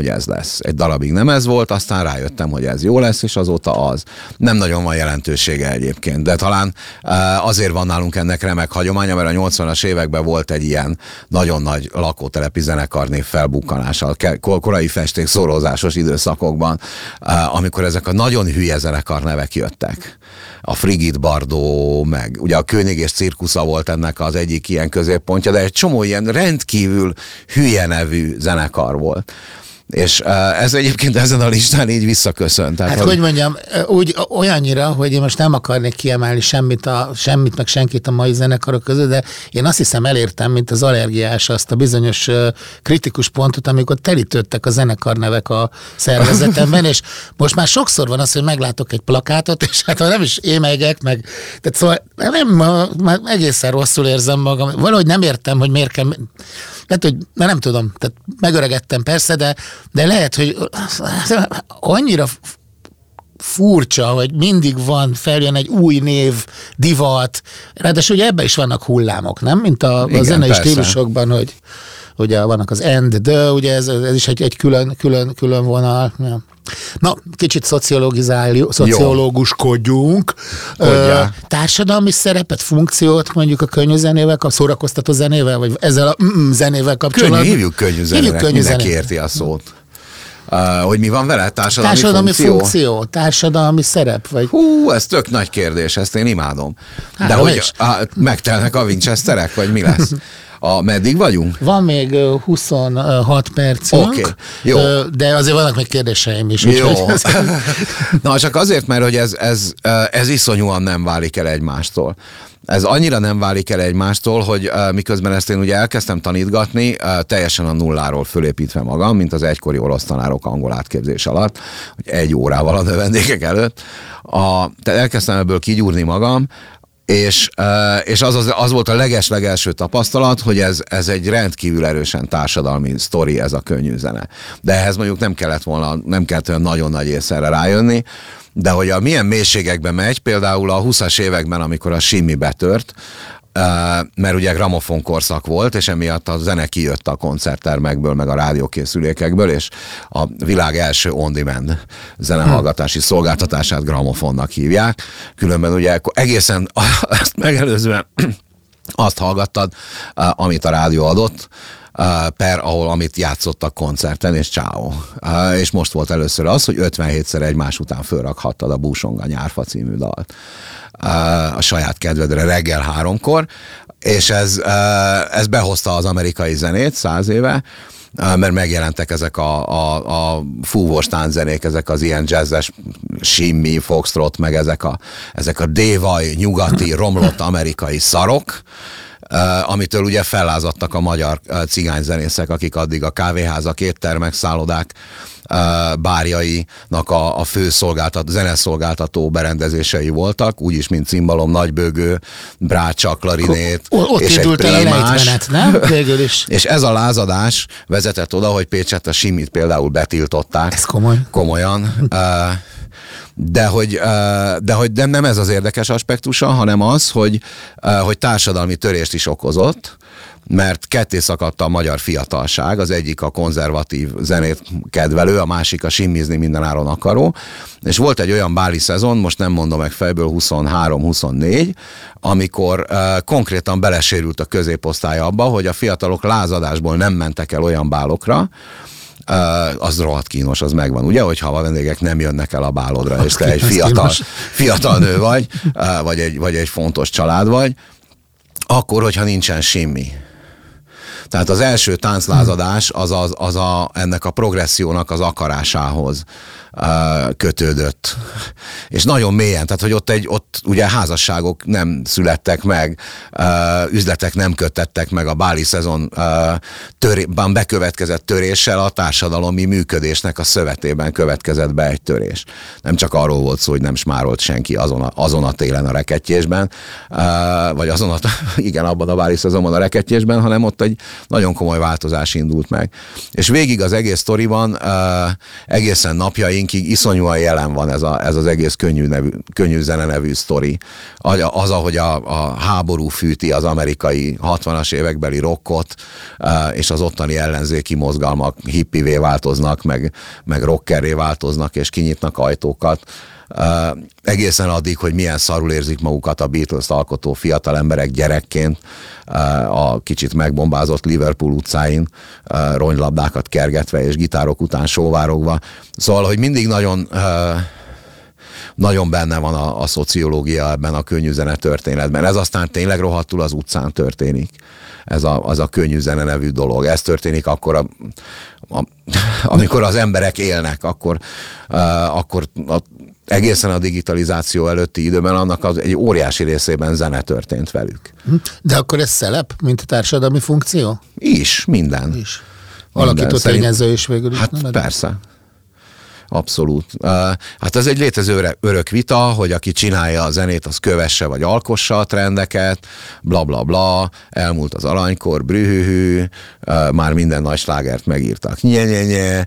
hogy ez lesz. Egy darabig nem ez volt, aztán rájöttem, hogy ez jó lesz, és azóta az. Nem nagyon van jelentősége egyébként, de talán eh, azért van nálunk ennek remek hagyománya, mert a 80-as években volt egy ilyen nagyon nagy lakótelepi zenekarnév felbukkanása a korai festék szórózásos időszakokban, eh, amikor ezek a nagyon hülye zenekar nevek jöttek. A Frigid Bardó, meg ugye a König és Cirkusza volt ennek az egyik ilyen középpontja, de egy csomó ilyen rendkívül hülye nevű zenekar volt. És ez egyébként ezen a listán így visszaköszönt. Tehát, hát hogy, hogy mondjam, úgy olyannyira, hogy én most nem akarnék kiemelni semmit, a, semmit meg senkit a mai zenekarok között, de én azt hiszem elértem, mint az allergiás, azt a bizonyos kritikus pontot, amikor telítődtek a zenekarnevek a szervezetemben, és most már sokszor van az, hogy meglátok egy plakátot, és hát nem is émegek, meg tehát szóval nem, már egészen rosszul érzem magam. Valahogy nem értem, hogy miért kell lehet, hogy na nem tudom, tehát megöregettem persze, de, de lehet, hogy annyira furcsa, hogy mindig van, feljön egy új név, divat, ráadásul ugye ebben is vannak hullámok, nem? Mint a, Igen, a zenei stílusokban, hogy ugye vannak az end, de ugye ez, ez is egy, egy külön, külön, külön vonal. Ja. Na, kicsit szociológuskodjunk. Ö, társadalmi szerepet, funkciót mondjuk a könnyű zenével, a szórakoztató zenével, vagy ezzel a mm, zenével kapcsolatban. Könnyű, hívjuk könnyű zenének, mindenki érti a szót. Uh, hogy mi van vele? Társadalmi, társadalmi funkció? funkció? Társadalmi szerep? Vagy... Hú, ez tök nagy kérdés, ezt én imádom. Há, De hogy a, megtelnek a Winchesterek, vagy mi lesz? A, meddig vagyunk? Van még 26 percünk, okay, jó. de azért vannak még kérdéseim is. Jó. Na csak azért, mert hogy ez, ez, ez iszonyúan nem válik el egymástól. Ez annyira nem válik el egymástól, hogy uh, miközben ezt én ugye elkezdtem tanítgatni, uh, teljesen a nulláról fölépítve magam, mint az egykori orosz tanárok angol átképzés alatt, hogy egy órával a növendékek előtt. A, tehát elkezdtem ebből kigyúrni magam, és, és az, az, az volt a leges-legelső tapasztalat, hogy ez, ez egy rendkívül erősen társadalmi sztori, ez a könnyű zene. De ehhez mondjuk nem kellett volna, nem kellett olyan nagyon nagy észre rájönni, de hogy a milyen mélységekbe megy, például a 20-as években, amikor a Simi betört, mert ugye gramofon korszak volt, és emiatt a zene kijött a koncerttermekből, meg a rádiókészülékekből, és a világ első on-demand zenehallgatási szolgáltatását gramofonnak hívják. Különben ugye egészen ezt megelőzően azt hallgattad, amit a rádió adott, per, ahol amit játszottak koncerten, és ciao. És most volt először az, hogy 57-szer egymás után fölrakhattad a Búsonga nyárfa című dalt a saját kedvedre reggel háromkor, és ez, ez behozta az amerikai zenét száz éve, mert megjelentek ezek a, a, a fúvós tánczenék, ezek az ilyen jazzes simmi, foxtrot, meg ezek a, ezek a dévaj, nyugati, romlott amerikai szarok, amitől ugye fellázadtak a magyar cigányzenészek, akik addig a kávéházak, éttermek, szállodák bárjainak a, a fő szolgáltató, zeneszolgáltató berendezései voltak, úgyis, mint cimbalom, nagybőgő, brácsa, klarinét. O, ott és indult el a nem? Végül is. És ez a lázadás vezetett oda, hogy Pécset a simit például betiltották. Ez komoly. Komolyan. De hogy, de hogy nem, nem ez az érdekes aspektusa, hanem az, hogy, hogy társadalmi törést is okozott, mert ketté szakadta a magyar fiatalság, az egyik a konzervatív zenét kedvelő, a másik a simmizni mindenáron akaró, és volt egy olyan báli szezon, most nem mondom meg fejből 23-24, amikor konkrétan belesérült a középosztály abba, hogy a fiatalok lázadásból nem mentek el olyan bálokra, az rohadt kínos, az megvan, ugye, hogyha a vendégek nem jönnek el a bálodra, és te egy fiatal, fiatal nő vagy, vagy, egy, vagy egy fontos család vagy, akkor, hogyha nincsen semmi. Tehát az első tánclázadás az, az, az a, ennek a progressziónak az akarásához kötődött. És nagyon mélyen, tehát hogy ott, egy, ott ugye házasságok nem születtek meg, üzletek nem kötettek meg a báli szezon törében bekövetkezett töréssel a társadalomi működésnek a szövetében következett be egy törés. Nem csak arról volt szó, hogy nem smárolt senki azon a, azon a télen a reketjésben, vagy azon a, igen, abban a báli szezonban a reketjésben, hanem ott egy nagyon komoly változás indult meg. És végig az egész sztoriban egészen napjaink napjainkig iszonyúan jelen van ez, a, ez az egész könnyű, nevű, könnyű zene nevű sztori. Az, ahogy a, a háború fűti az amerikai 60-as évekbeli rockot, eh, és az ottani ellenzéki mozgalmak hippivé változnak, meg, meg rockerré változnak, és kinyitnak ajtókat. Egészen addig, hogy milyen szarul érzik magukat a Beatles alkotó fiatal emberek gyerekként a kicsit megbombázott Liverpool utcáin ronylabdákat kergetve és gitárok után sóvárogva. Szóval, hogy mindig nagyon nagyon benne van a, a szociológia ebben a könnyű zene történetben. Ez aztán tényleg rohadtul az utcán történik. Ez a, az a könnyű zene nevű dolog. Ez történik akkor, a, a, amikor az emberek élnek, akkor, uh, akkor a, egészen a digitalizáció előtti időben annak az egy óriási részében zene történt velük. Hm? De akkor ez szelep, mint a társadalmi funkció? Is, minden. Is. Alakító tényező is végül is. Hát nem persze. Abszolút. Hát ez egy létező örök vita, hogy aki csinálja a zenét, az kövesse vagy alkossa a trendeket, bla bla bla, elmúlt az aranykor, brühühű, már minden nagy slágert megírtak. Nye, nye, nye.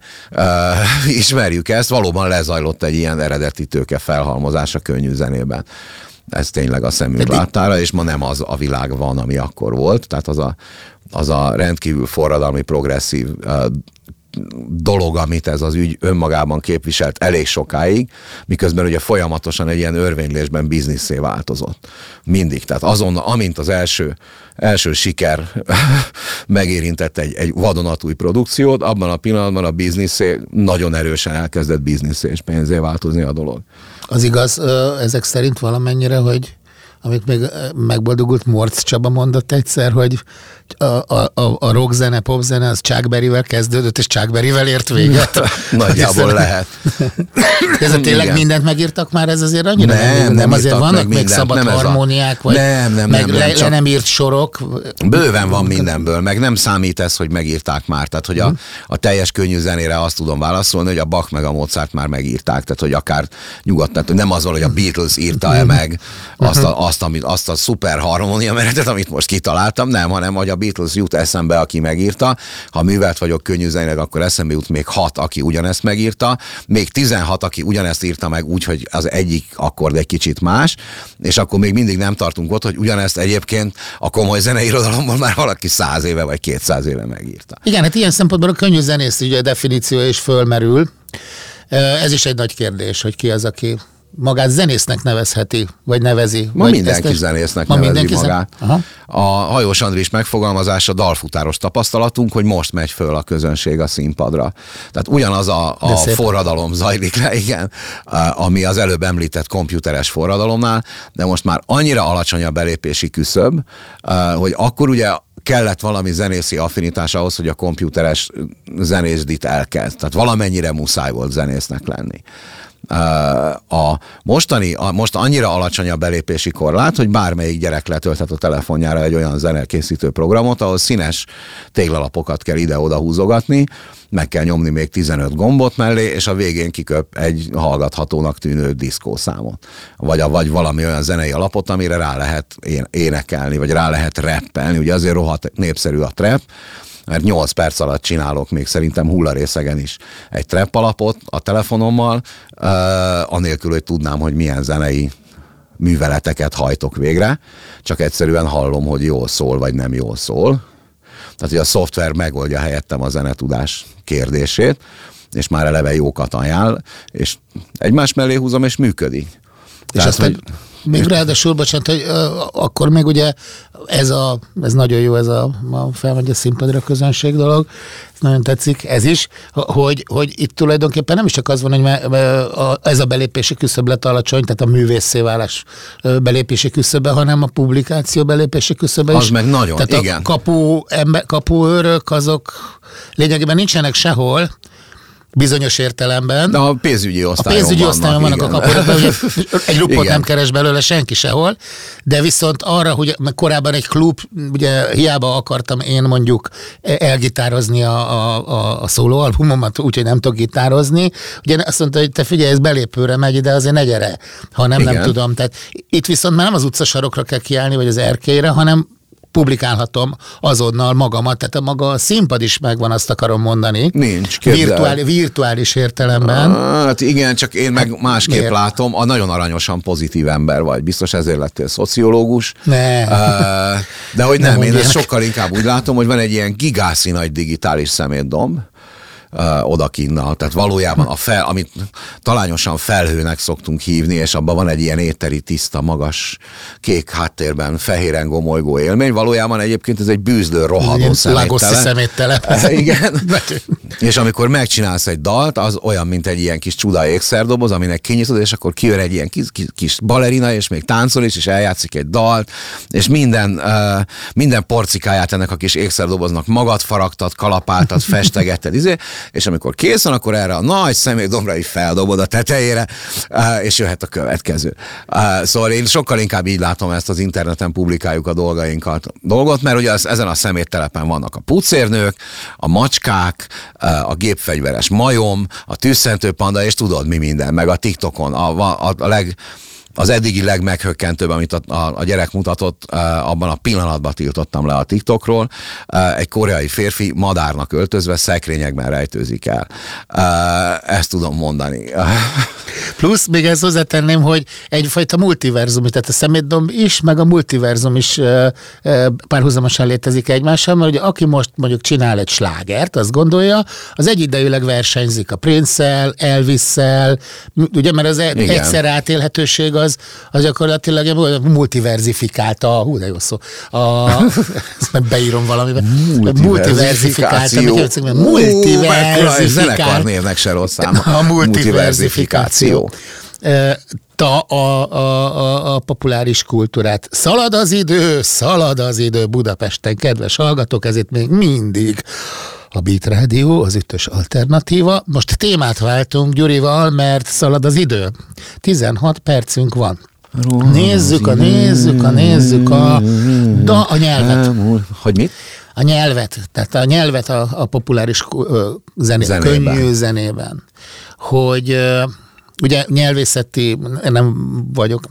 Ismerjük ezt, valóban lezajlott egy ilyen eredeti tőke felhalmozás a könnyű zenében ez tényleg a szemünk láttára, és ma nem az a világ van, ami akkor volt, tehát az a, az a rendkívül forradalmi, progresszív dolog, amit ez az ügy önmagában képviselt elég sokáig, miközben ugye folyamatosan egy ilyen örvénylésben bizniszé változott. Mindig. Tehát azon, amint az első, első siker megérintett egy, egy vadonatúj produkciót, abban a pillanatban a bizniszé nagyon erősen elkezdett bizniszé és pénzé változni a dolog. Az igaz ezek szerint valamennyire, hogy amit még megboldogult Morc Csaba mondott egyszer, hogy a, a, a rockzene, popzene az Chuck kezdődött, és Chuck ért véget. Nagyjából Hiszen, lehet. ez a tényleg Igen. mindent megírtak már, ez azért annyira nem, nem, nem azért vannak meg még szabad nem harmóniák, vagy nem, nem, meg nem, le, le nem írt sorok. Bőven van mindenből, meg nem számít ez, hogy megírták már. Tehát, hogy a, mhm. a teljes könnyű zenére azt tudom válaszolni, hogy a Bach meg a Mozart már megírták, tehát, hogy akár nyugodtan, hogy nem az, hogy a Beatles írta-e meg azt a, azt, amit, azt a szuper harmónia meretet, amit most kitaláltam, nem, hanem hogy a Beatles jut eszembe, aki megírta. Ha művelt vagyok könnyű zenéleg, akkor eszembe jut még hat, aki ugyanezt megírta, még 16, aki ugyanezt írta meg úgy, hogy az egyik akkord egy kicsit más, és akkor még mindig nem tartunk ott, hogy ugyanezt egyébként a komoly zeneirodalomban már valaki száz éve vagy kétszáz éve megírta. Igen, hát ilyen szempontból a könnyű zenész ugye definíció is fölmerül. Ez is egy nagy kérdés, hogy ki az, aki magát zenésznek nevezheti, vagy nevezi. Ma vagy mindenki ezt, zenésznek ma nevezi mindenki magát. Zen... A Hajós Andris megfogalmazása dalfutáros tapasztalatunk, hogy most megy föl a közönség a színpadra. Tehát ugyanaz a, a forradalom zajlik le, igen, ami az előbb említett komputeres forradalomnál, de most már annyira alacsony a belépési küszöb, hogy akkor ugye kellett valami zenészi affinitás ahhoz, hogy a komputeres zenészdit elkezd. Tehát valamennyire muszáj volt zenésznek lenni A mostani, a, most annyira alacsony a belépési korlát, hogy bármelyik gyerek letölthet a telefonjára egy olyan zenekészítő programot, ahol színes téglalapokat kell ide-oda húzogatni, meg kell nyomni még 15 gombot mellé, és a végén kiköp egy hallgathatónak tűnő diszkószámot. Vagy, a, vagy valami olyan zenei alapot, amire rá lehet énekelni, vagy rá lehet rappelni. Ugye azért rohadt népszerű a trap, mert 8 perc alatt csinálok még szerintem hullarészegen is egy trap alapot a telefonommal, uh, anélkül, hogy tudnám, hogy milyen zenei műveleteket hajtok végre, csak egyszerűen hallom, hogy jól szól, vagy nem jól szól. Tehát, hogy a szoftver megoldja helyettem a zenetudás kérdését, és már eleve jókat ajánl, és egymás mellé húzom, és működik. És Tehát, hogy... Még ráadásul, bocsánat, hogy akkor még ugye ez, a, ez nagyon jó, ez a, a felmegy a színpadra közönség dolog, ez nagyon tetszik, ez is, hogy, hogy itt tulajdonképpen nem is csak az van, hogy ez a belépési küszöb lett alacsony, tehát a művészéválás belépési küszöbe, hanem a publikáció belépési küszöbe is. Az meg nagyon, tehát igen. A kapu, ember, kapuőrök, azok lényegében nincsenek sehol, bizonyos értelemben. De a pénzügyi osztályon A pénzügyi osztályon vannak, vannak a kapurakban, hogy egy Igen. nem keres belőle senki sehol, de viszont arra, hogy korábban egy klub, ugye hiába akartam én mondjuk elgitározni a, a, a, a szólóalbumomat, úgyhogy nem tudok gitározni, ugye azt mondta, hogy te figyelj, ez belépőre megy, de azért ne gyere, ha nem, nem tudom. Tehát itt viszont már nem az utcasarokra kell kiállni, vagy az erkélyre, hanem publikálhatom azonnal magamat, tehát a maga a színpad is megvan, azt akarom mondani. Nincs, Virtuális, virtuális értelemben. Hát igen, csak én meg másképp Miért? látom, a nagyon aranyosan pozitív ember vagy, biztos ezért lettél szociológus. Ne. De hogy nem, nem én ezt sokkal inkább úgy látom, hogy van egy ilyen gigászi nagy digitális szemétdomb, uh, odakinnal. Tehát valójában a fel, amit talányosan felhőnek szoktunk hívni, és abban van egy ilyen éteri, tiszta, magas, kék háttérben fehéren gomolygó élmény. Valójában egyébként ez egy bűzlő, rohadó szeméttele. szeméttelep. Igen. és amikor megcsinálsz egy dalt, az olyan, mint egy ilyen kis csuda ékszerdoboz, aminek kinyitod, és akkor kijön egy ilyen kis, kis, kis balerina, és még táncol is, és eljátszik egy dalt, és minden, uh, minden porcikáját ennek a kis ékszerdoboznak magad faragtad, kalapáltad, festegetted, izé, és amikor kész van, akkor erre a nagy személydombra is feldobod a tetejére, és jöhet a következő. Szóval én sokkal inkább így látom ezt az interneten publikáljuk a dolgainkat. Dolgot, mert ugye az, ezen a szeméttelepen vannak a pucérnők, a macskák, a gépfegyveres majom, a tűzszentő panda, és tudod mi minden, meg a TikTokon a, a, a leg az eddigi legmeghökkentőbb, amit a, a, a gyerek mutatott, abban a pillanatban tiltottam le a TikTokról. Egy koreai férfi madárnak öltözve szekrényekben rejtőzik el. Ezt tudom mondani. Plusz még ezt hozzátenném, hogy egyfajta multiverzum, tehát a szemétdomb is, meg a multiverzum is párhuzamosan létezik egymással, mert ugye aki most mondjuk csinál egy slágert, azt gondolja, az egyidejűleg versenyzik a Prince-el, Elvis-szel, ugye, mert az Igen. egyszer átélhetőség az, az gyakorlatilag multiverzifikálta, hú, de jó szó, a, ezt beírom valamibe, multiverzifikálta, multiverzifikálta, zenekarnévnek se rossz A multiverzifikáció. ta a, a, a, a populáris kultúrát. Szalad az idő, szalad az idő Budapesten, kedves hallgatók, ezért még mindig a Beat Rádió, az ütős alternatíva. Most témát váltunk Gyurival, mert szalad az idő. 16 percünk van. Nézzük a, nézzük a, nézzük a, da, a nyelvet. Hogy mit? A nyelvet, tehát a nyelvet a, a populáris zené, zenében. könnyű zenében. Hogy ugye nyelvészeti nem vagyok,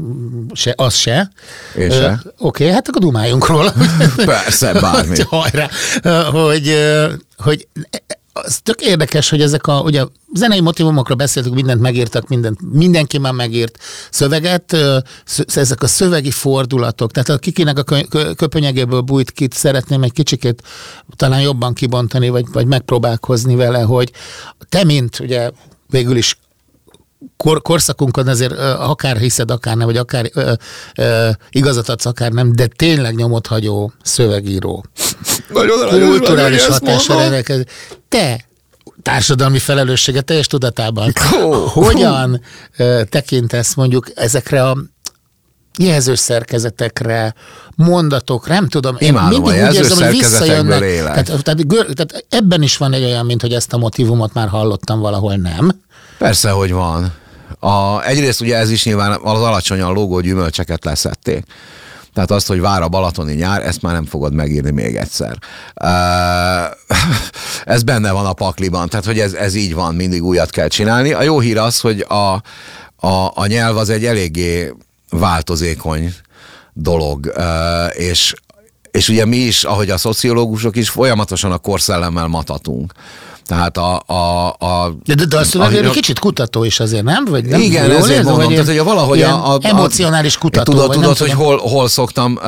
se, az se. Én se. Oké, okay, hát akkor dumáljunk róla. Persze, bármi. Hajrá. Hogy, hogy az tök érdekes, hogy ezek a, ugye zenei motivumokra beszéltük, mindent megírtak, mindent, mindenki már megírt szöveget, ezek a szövegi fordulatok, tehát a kikinek a köpönyegéből bújt kit szeretném egy kicsikét talán jobban kibontani, vagy, vagy megpróbálkozni vele, hogy te, mint ugye végül is kor, korszakunkon azért akár hiszed, akár nem, vagy akár ö, ö, igazat adsz, akár nem, de tényleg nyomot hagyó szövegíró. Nagyon Kulturális hatással rendelkező. Te társadalmi felelőssége teljes tudatában. Oh. Hogyan ö, tekintesz mondjuk ezekre a jelzős szerkezetekre, mondatok, nem tudom. Imádom, mindig úgy érzem, hogy visszajönnek. Tehát, tehát, tehát ebben is van egy olyan, mint hogy ezt a motivumot már hallottam valahol, nem? Persze, hogy van. A, egyrészt ugye ez is nyilván az alacsonyan lógó gyümölcseket leszették. Tehát azt, hogy vár a balatoni nyár, ezt már nem fogod megírni még egyszer. ez benne van a pakliban, tehát hogy ez, ez így van, mindig újat kell csinálni. A jó hír az, hogy a, a, a nyelv az egy eléggé változékony dolog, és, és ugye mi is, ahogy a szociológusok is, folyamatosan a korszellemmel matatunk. Tehát a... a, a de, de, de azt a, egy kicsit kutató is azért, nem? Vagy nem igen, jól ezért mondom, tehát, hogy valahogy a, a, emocionális kutató. Tudod, tudod hogy hol, hol szoktam uh,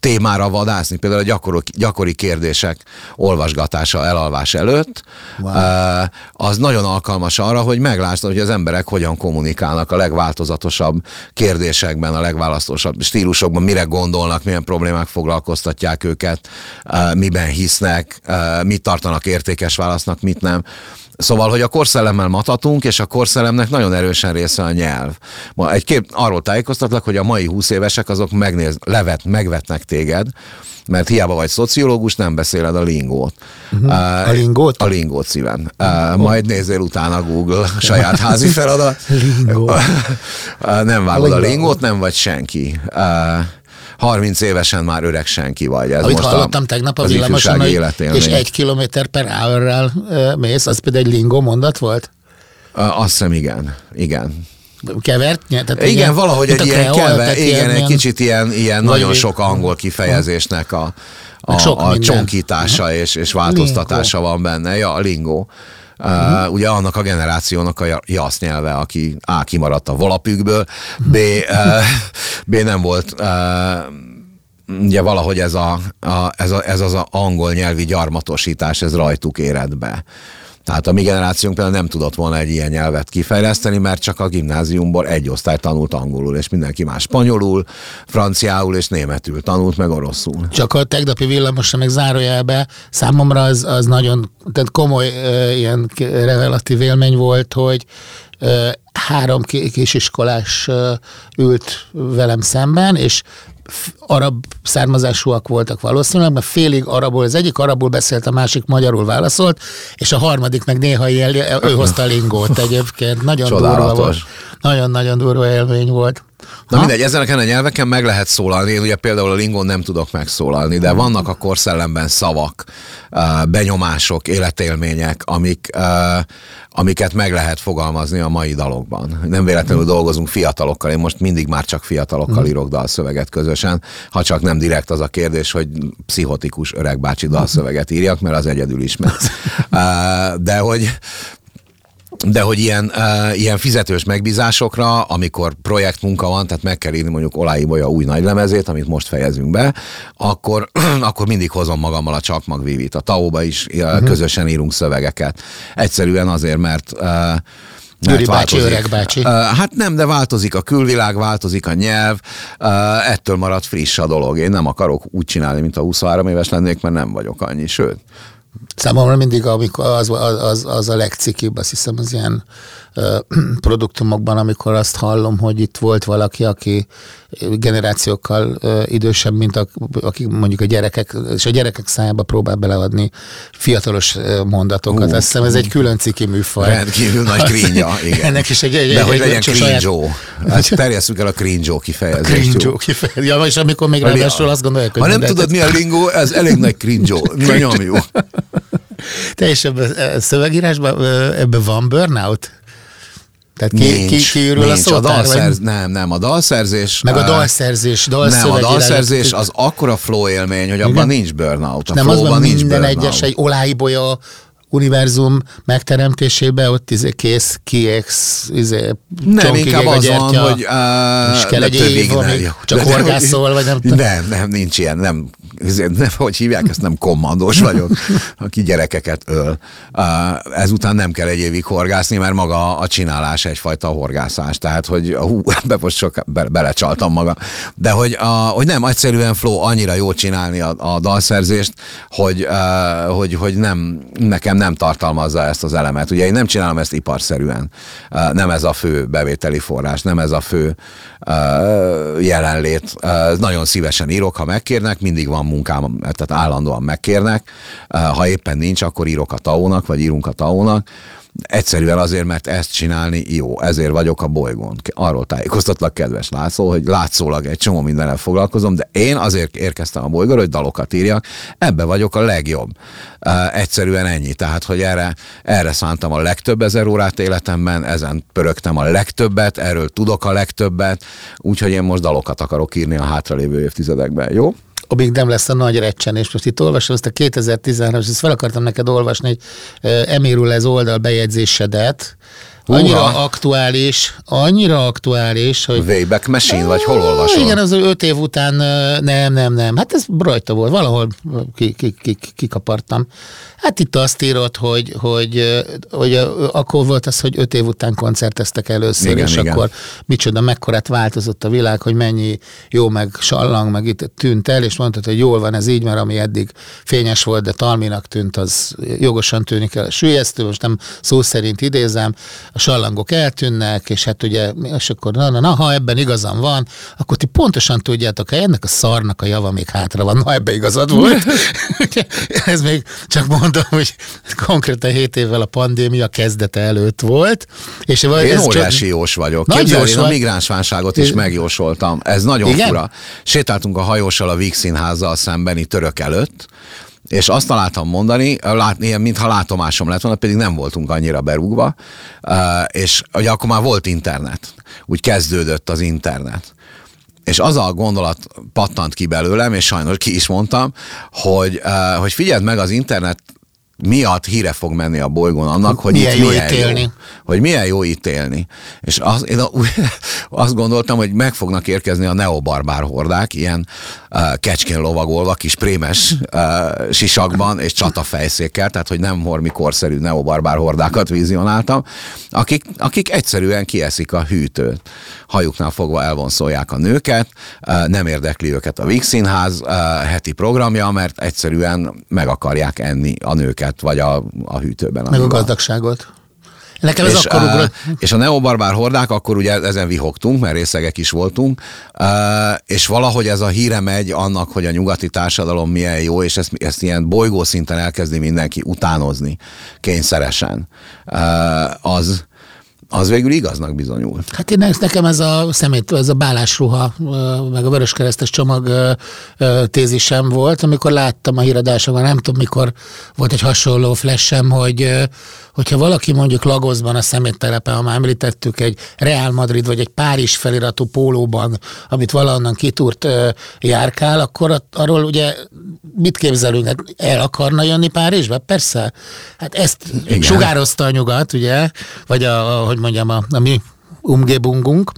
témára vadászni, például a gyakori, gyakori kérdések olvasgatása elalvás előtt, wow. uh, az nagyon alkalmas arra, hogy meglásd, hogy az emberek hogyan kommunikálnak a legváltozatosabb kérdésekben, a legválasztósabb stílusokban, mire gondolnak, milyen problémák foglalkoztatják őket, uh, miben hisznek, uh, mit tartanak értékes választ válasznak, mit nem. Szóval, hogy a korszellemmel matatunk, és a korszellemnek nagyon erősen része a nyelv. Ma egy kép, arról tájékoztatlak, hogy a mai 20 évesek azok megnéz, levet, megvetnek téged, mert hiába vagy szociológus, nem beszéled a lingót. Uh-huh. Uh, a lingót? A lingót szíven. Uh, majd nézzél utána Google saját házi feladat. Lingó. uh, nem vágod a lingót, nem vagy senki. Uh, 30 évesen már öreg senki vagy. Ez Amit most hallottam a, tegnap a villamoson, és egy kilométer per hourrel mész, az például egy lingó mondat volt? Azt hiszem, igen. Igen. Kevert? Tehát igen, ilyen, valahogy egy ilyen keve, igen, ilyen, egy kicsit ilyen, ilyen nagyon sok angol kifejezésnek a, a, a csonkítása és, és változtatása lingó. van benne. Ja, a lingó. Uh, ugye annak a generációnak a jasz nyelve, aki A. kimaradt a volapükből, B. uh, B. nem volt uh, ugye valahogy ez, a, a, ez, a, ez az a angol nyelvi gyarmatosítás, ez rajtuk éred be. Tehát a mi generációnk például nem tudott volna egy ilyen nyelvet kifejleszteni, mert csak a gimnáziumból egy osztály tanult angolul, és mindenki más spanyolul, franciául és németül tanult, meg oroszul. Csak a tegnapi villamosra meg zárójelbe számomra az, az nagyon tehát komoly uh, ilyen revelatív élmény volt, hogy uh, három kisiskolás ült velem szemben, és arab származásúak voltak valószínűleg, mert félig arabul, az egyik arabul beszélt, a másik magyarul válaszolt, és a harmadik meg néha ilyen, ő hozta a lingót egyébként. Nagyon Csodálatos. durva volt. Nagyon-nagyon durva élmény volt. Na ha? mindegy, ezen a nyelveken meg lehet szólalni. Én ugye például a lingon nem tudok megszólalni, de vannak a korszellemben szavak, benyomások, életélmények, amik, amiket meg lehet fogalmazni a mai dalokban. Nem véletlenül dolgozunk fiatalokkal, én most mindig már csak fiatalokkal írok dalszöveget közösen, ha csak nem direkt az a kérdés, hogy pszichotikus öregbácsi dalszöveget írjak, mert az egyedül ismer. De hogy de hogy ilyen, uh, ilyen fizetős megbízásokra, amikor projektmunka van, tehát meg kell írni mondjuk Olái Bolya új nagy lemezét, amit most fejezünk be, akkor, akkor mindig hozom magammal a csakmag vívit. A Taóba is uh, közösen írunk szövegeket. Egyszerűen azért, mert uh, Gyuri bácsi, öreg bácsi. Uh, hát nem, de változik a külvilág, változik a nyelv, uh, ettől marad friss a dolog. Én nem akarok úgy csinálni, mint a 23 éves lennék, mert nem vagyok annyi, sőt. Számomra mindig amikor az, az, az a legcikibb, azt hiszem az ilyen ö, produktumokban, amikor azt hallom, hogy itt volt valaki, aki generációkkal ö, idősebb, mint a, akik mondjuk a gyerekek, és a gyerekek szájába próbál beleadni fiatalos mondatokat. Uh, azt hiszem ez egy külön ciki műfaj. Rendkívül nagy krinja, igen. Ennek is egy, egy De egy, hogy legyen cringe hát terjesszük el a cringe kifejezést. Cringe kifejezést. Ja, és amikor még ráadásul azt gondolják, hogy... Ha nem tudod, mi a lingó, ez elég nagy cringe Na nyomjuk. Te és ebben a szövegírásban ebben van burnout? Tehát ki, nincs, ki, kiürül nincs. a szótár? A dalszerz, vagy? Nem, nem, a dalszerzés... Meg a dalszerzés, Nem, a dalszerzés az akkora flow élmény, hogy abban nincs burnout. A nem az van nincs minden burnout. egyes, egy oláibolya, univerzum megteremtésébe ott izé kész, kiex, izé, Nem, inkább az van, hogy uh, kell egy év, csak horgászol, vagy nem tudom. Nem, nem, nincs ilyen, nem, nem, hogy hívják, ezt nem kommandós vagyok, aki gyerekeket öl. Ezután nem kell egy évig horgászni, mert maga a csinálás egyfajta horgászás. Tehát, hogy hú, be most sok be, belecsaltam maga. De hogy, uh, hogy nem, egyszerűen flow annyira jó csinálni a, a dalszerzést, hogy, uh, hogy, hogy nem, nekem nem tartalmazza ezt az elemet. Ugye én nem csinálom ezt iparszerűen. Uh, nem ez a fő bevételi forrás, nem ez a fő uh, jelenlét. Uh, nagyon szívesen írok, ha megkérnek, mindig van munkám, tehát állandóan megkérnek. Ha éppen nincs, akkor írok a tao vagy írunk a tao Egyszerűen azért, mert ezt csinálni jó, ezért vagyok a bolygón. Arról tájékoztatlak, kedves László, hogy látszólag egy csomó mindennel foglalkozom, de én azért érkeztem a bolygóra, hogy dalokat írjak, ebbe vagyok a legjobb. Egyszerűen ennyi. Tehát, hogy erre, erre szántam a legtöbb ezer órát életemben, ezen pörögtem a legtöbbet, erről tudok a legtöbbet, úgyhogy én most dalokat akarok írni a hátralévő évtizedekben, jó? Amíg nem lesz a nagy recsenés. Most itt olvasom ezt a 2013 és ezt fel akartam neked olvasni, hogy Emirul ez oldal bejegyzésedet, annyira Uha. aktuális, annyira aktuális, hogy... Wayback Machine, vagy hol olvasol? Igen, az öt év után nem, nem, nem. Hát ez rajta volt, valahol kikapartam. Hát itt azt írott, hogy, hogy, hogy akkor volt az, hogy öt év után koncerteztek először, igen, és igen. akkor micsoda, mekkorát változott a világ, hogy mennyi jó, meg sallang, meg itt tűnt el, és mondtad, hogy jól van ez így, mert ami eddig fényes volt, de talminak tűnt, az jogosan tűnik el. Sülyeztő, most nem szó szerint idézem, a sallangok eltűnnek, és hát ugye, és akkor na, na, na ha ebben igazam van, akkor ti pontosan tudjátok, hogy ennek a szarnak a java még hátra van, na ebben igazad volt. ez még csak mond mondom, hogy konkrétan 7 évvel a pandémia kezdete előtt volt. És én ez óriási csak... jós vagyok. Nagy Képzel, én a migránsválságot is megjósoltam. Ez nagyon Igen? fura. Sétáltunk a hajóssal a Víg színházzal szembeni török előtt, és azt találtam mondani, lát, ilyen, mintha látomásom lett volna, pedig nem voltunk annyira berúgva, és ugye akkor már volt internet, úgy kezdődött az internet. És az a gondolat pattant ki belőlem, és sajnos ki is mondtam, hogy, hogy figyeld meg az internet miatt híre fog menni a bolygón annak, hogy milyen itt jó milyen ítélni. Jó, hogy milyen jó ítélni. És az, én azt gondoltam, hogy meg fognak érkezni a neobarbár hordák, ilyen uh, kecskén lovagolva, kis prémes uh, sisakban és csatafejszékkel, tehát hogy nem hormi korszerű neobarbár hordákat vizionáltam, akik, akik egyszerűen kieszik a hűtőt. Hajuknál fogva elvonszolják a nőket, uh, nem érdekli őket a Víg Színház uh, heti programja, mert egyszerűen meg akarják enni a nőket ételt, vagy a, a hűtőben. Meg a gazdagságot. Nekem ez és, akkor uh, És a neobarbár hordák, akkor ugye ezen vihogtunk, mert részegek is voltunk, uh, és valahogy ez a híre megy annak, hogy a nyugati társadalom milyen jó, és ezt, ezt ilyen bolygó szinten elkezdi mindenki utánozni kényszeresen. Uh, az, az végül igaznak bizonyul. Hát én nekem ez a szemét, ez a bálásruha, meg a vöröskeresztes csomag tézisem volt, amikor láttam a híradásokban, nem tudom mikor volt egy hasonló flashem, hogy hogyha valaki mondjuk Lagosban a szeméttelepen, ha már említettük, egy Real Madrid vagy egy Párizs feliratú pólóban, amit valahonnan kitúrt járkál, akkor arról ugye mit képzelünk? Hát el akarna jönni Párizsba? Persze. Hát ezt Igen. sugározta a nyugat, ugye? Vagy a, a hogy mondjam, a, a mi umgebungunk.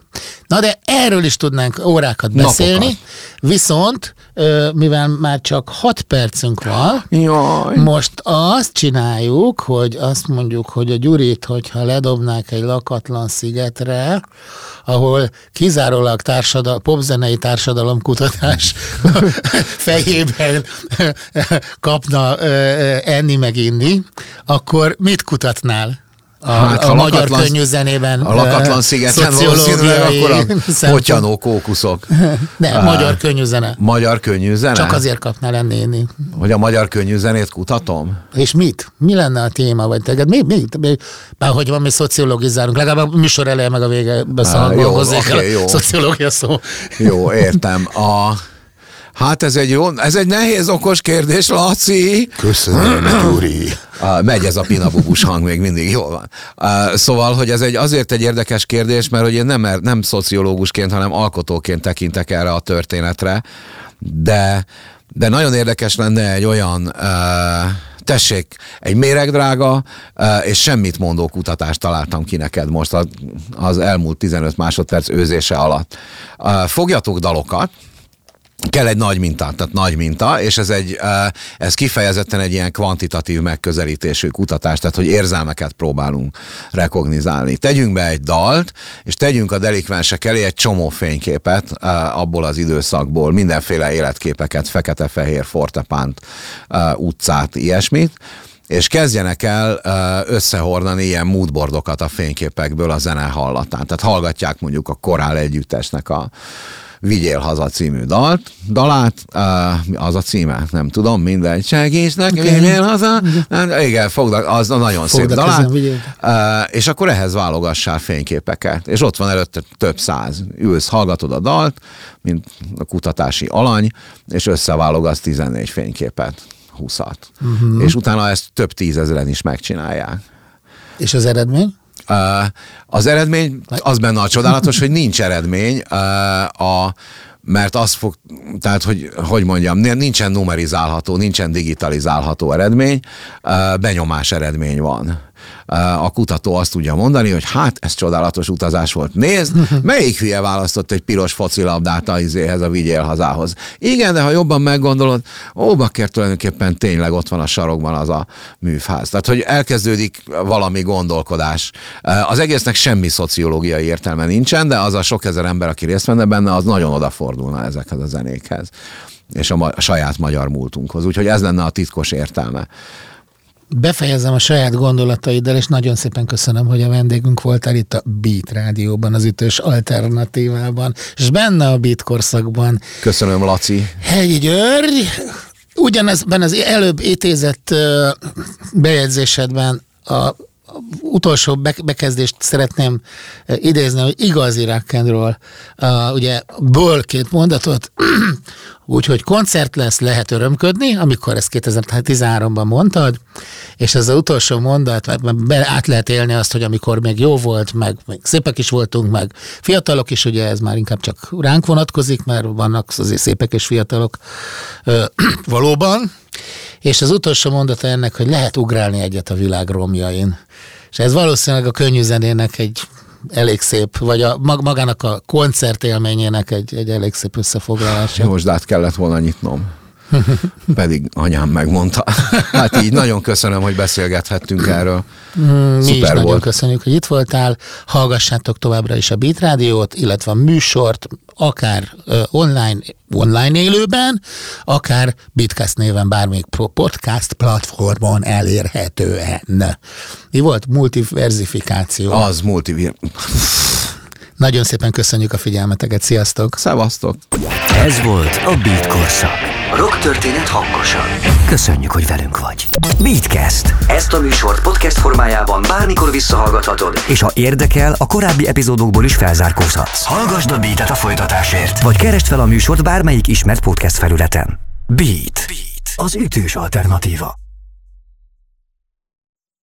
Na de erről is tudnánk órákat beszélni, Napokat. viszont mivel már csak 6 percünk van, Jaj. most azt csináljuk, hogy azt mondjuk, hogy a Gyurit, hogyha ledobnák egy lakatlan szigetre, ahol kizárólag társadal, popzenei társadalomkutatás fejében kapna enni meg inni, akkor mit kutatnál? A, hát, a, a magyar lakatlan, könnyű zenében. A lakatlan szigeten valószínűleg akkor a potyanó kókuszok. Ne, uh, magyar könnyű zene. Magyar könnyű zene? Csak azért kapnál lenni. Hogy a magyar könnyű zenét kutatom? És mit? Mi lenne a téma? Vagy teged? Mi, mi, mi, bár hogy van, mi szociologizálunk. Legalább a műsor eleje meg a vége beszélünk. Uh, jó, okay, jó. Szociológia szó. Jó, értem. A... Hát ez egy jó, ez egy nehéz okos kérdés, Laci. Köszönöm, Gyuri. Megy ez a pinabubus hang még mindig, jól van. Szóval, hogy ez egy azért egy érdekes kérdés, mert hogy én nem, nem szociológusként, hanem alkotóként tekintek erre a történetre, de, de nagyon érdekes lenne egy olyan uh, tessék, egy méregdrága és semmit mondó kutatást találtam ki neked most az elmúlt 15 másodperc őzése alatt. Fogjatok dalokat, kell egy nagy minta, tehát nagy minta, és ez, egy, ez kifejezetten egy ilyen kvantitatív megközelítésű kutatás, tehát hogy érzelmeket próbálunk rekognizálni. Tegyünk be egy dalt, és tegyünk a delikvensek elé egy csomó fényképet abból az időszakból, mindenféle életképeket, fekete-fehér, fortepánt, utcát, ilyesmit, és kezdjenek el összehordani ilyen moodboardokat a fényképekből a zene hallatán. Tehát hallgatják mondjuk a korál együttesnek a Vigyél haza című dalt, dalát, az a címe, nem tudom, mindegy, segítsnek, okay. vigyél haza, igen, fogd, az a nagyon fogd szép dalát, és akkor ehhez válogassál fényképeket, és ott van előtte több száz, ülsz, hallgatod a dalt, mint a kutatási alany, és összeválogatsz 14 fényképet, 20-at. Uh-huh. És utána ezt több tízezeren is megcsinálják. És az eredmény? Az eredmény, az benne a csodálatos, hogy nincs eredmény. A, mert az fog, tehát hogy, hogy mondjam, nincsen numerizálható, nincsen digitalizálható eredmény, benyomás eredmény van a kutató azt tudja mondani, hogy hát ez csodálatos utazás volt. Nézd, melyik hülye választott egy piros focilabdát a izéhez, a vigyél hazához. Igen, de ha jobban meggondolod, ó, bakker tulajdonképpen tényleg ott van a sarokban az a műfáz. Tehát, hogy elkezdődik valami gondolkodás. Az egésznek semmi szociológiai értelme nincsen, de az a sok ezer ember, aki részt venne benne, az nagyon odafordulna ezekhez a zenékhez és a, ma- a saját magyar múltunkhoz. Úgyhogy ez lenne a titkos értelme befejezem a saját gondolataiddal, és nagyon szépen köszönöm, hogy a vendégünk voltál itt a Beat Rádióban, az ütős alternatívában, és benne a Beat korszakban. Köszönöm, Laci. Hegyi György, ugyanezben az előbb étézett bejegyzésedben a utolsó bekezdést szeretném idézni, hogy igazi rock'n'roll, ugye ból két mondatot, Úgyhogy koncert lesz, lehet örömködni, amikor ezt 2013-ban mondtad, és ez az utolsó mondat, mert be, át lehet élni azt, hogy amikor még jó volt, meg meg szépek is voltunk, meg fiatalok is, ugye ez már inkább csak ránk vonatkozik, mert vannak azért szépek és fiatalok. Valóban, és az utolsó mondata ennek, hogy lehet ugrálni egyet a világ romjain. És ez valószínűleg a könnyű zenének egy elég szép, vagy a, magának a koncert élményének egy, egy elég szép összefoglalása. Most át kellett volna nyitnom. Pedig anyám megmondta. Hát így nagyon köszönöm, hogy beszélgethettünk erről. Mm, mi Szuper is volt. nagyon köszönjük, hogy itt voltál. Hallgassátok továbbra is a Beat Rádiót, illetve a műsort, akár uh, online, online élőben, akár Bitcast néven bármelyik podcast platformon elérhetően. Mi volt? Multiverzifikáció. Az multi... Nagyon szépen köszönjük a figyelmeteket, sziasztok! Szevasztok! Ez volt a Beat Korszak. Rock történet hangosan. Köszönjük, hogy velünk vagy. Beatcast. Ezt a műsort podcast formájában bármikor visszahallgathatod. És ha érdekel, a korábbi epizódokból is felzárkózhatsz. Hallgasd a Beatet a folytatásért. Vagy keresd fel a műsort bármelyik ismert podcast felületen. Beat. Beat. Az ütős alternatíva.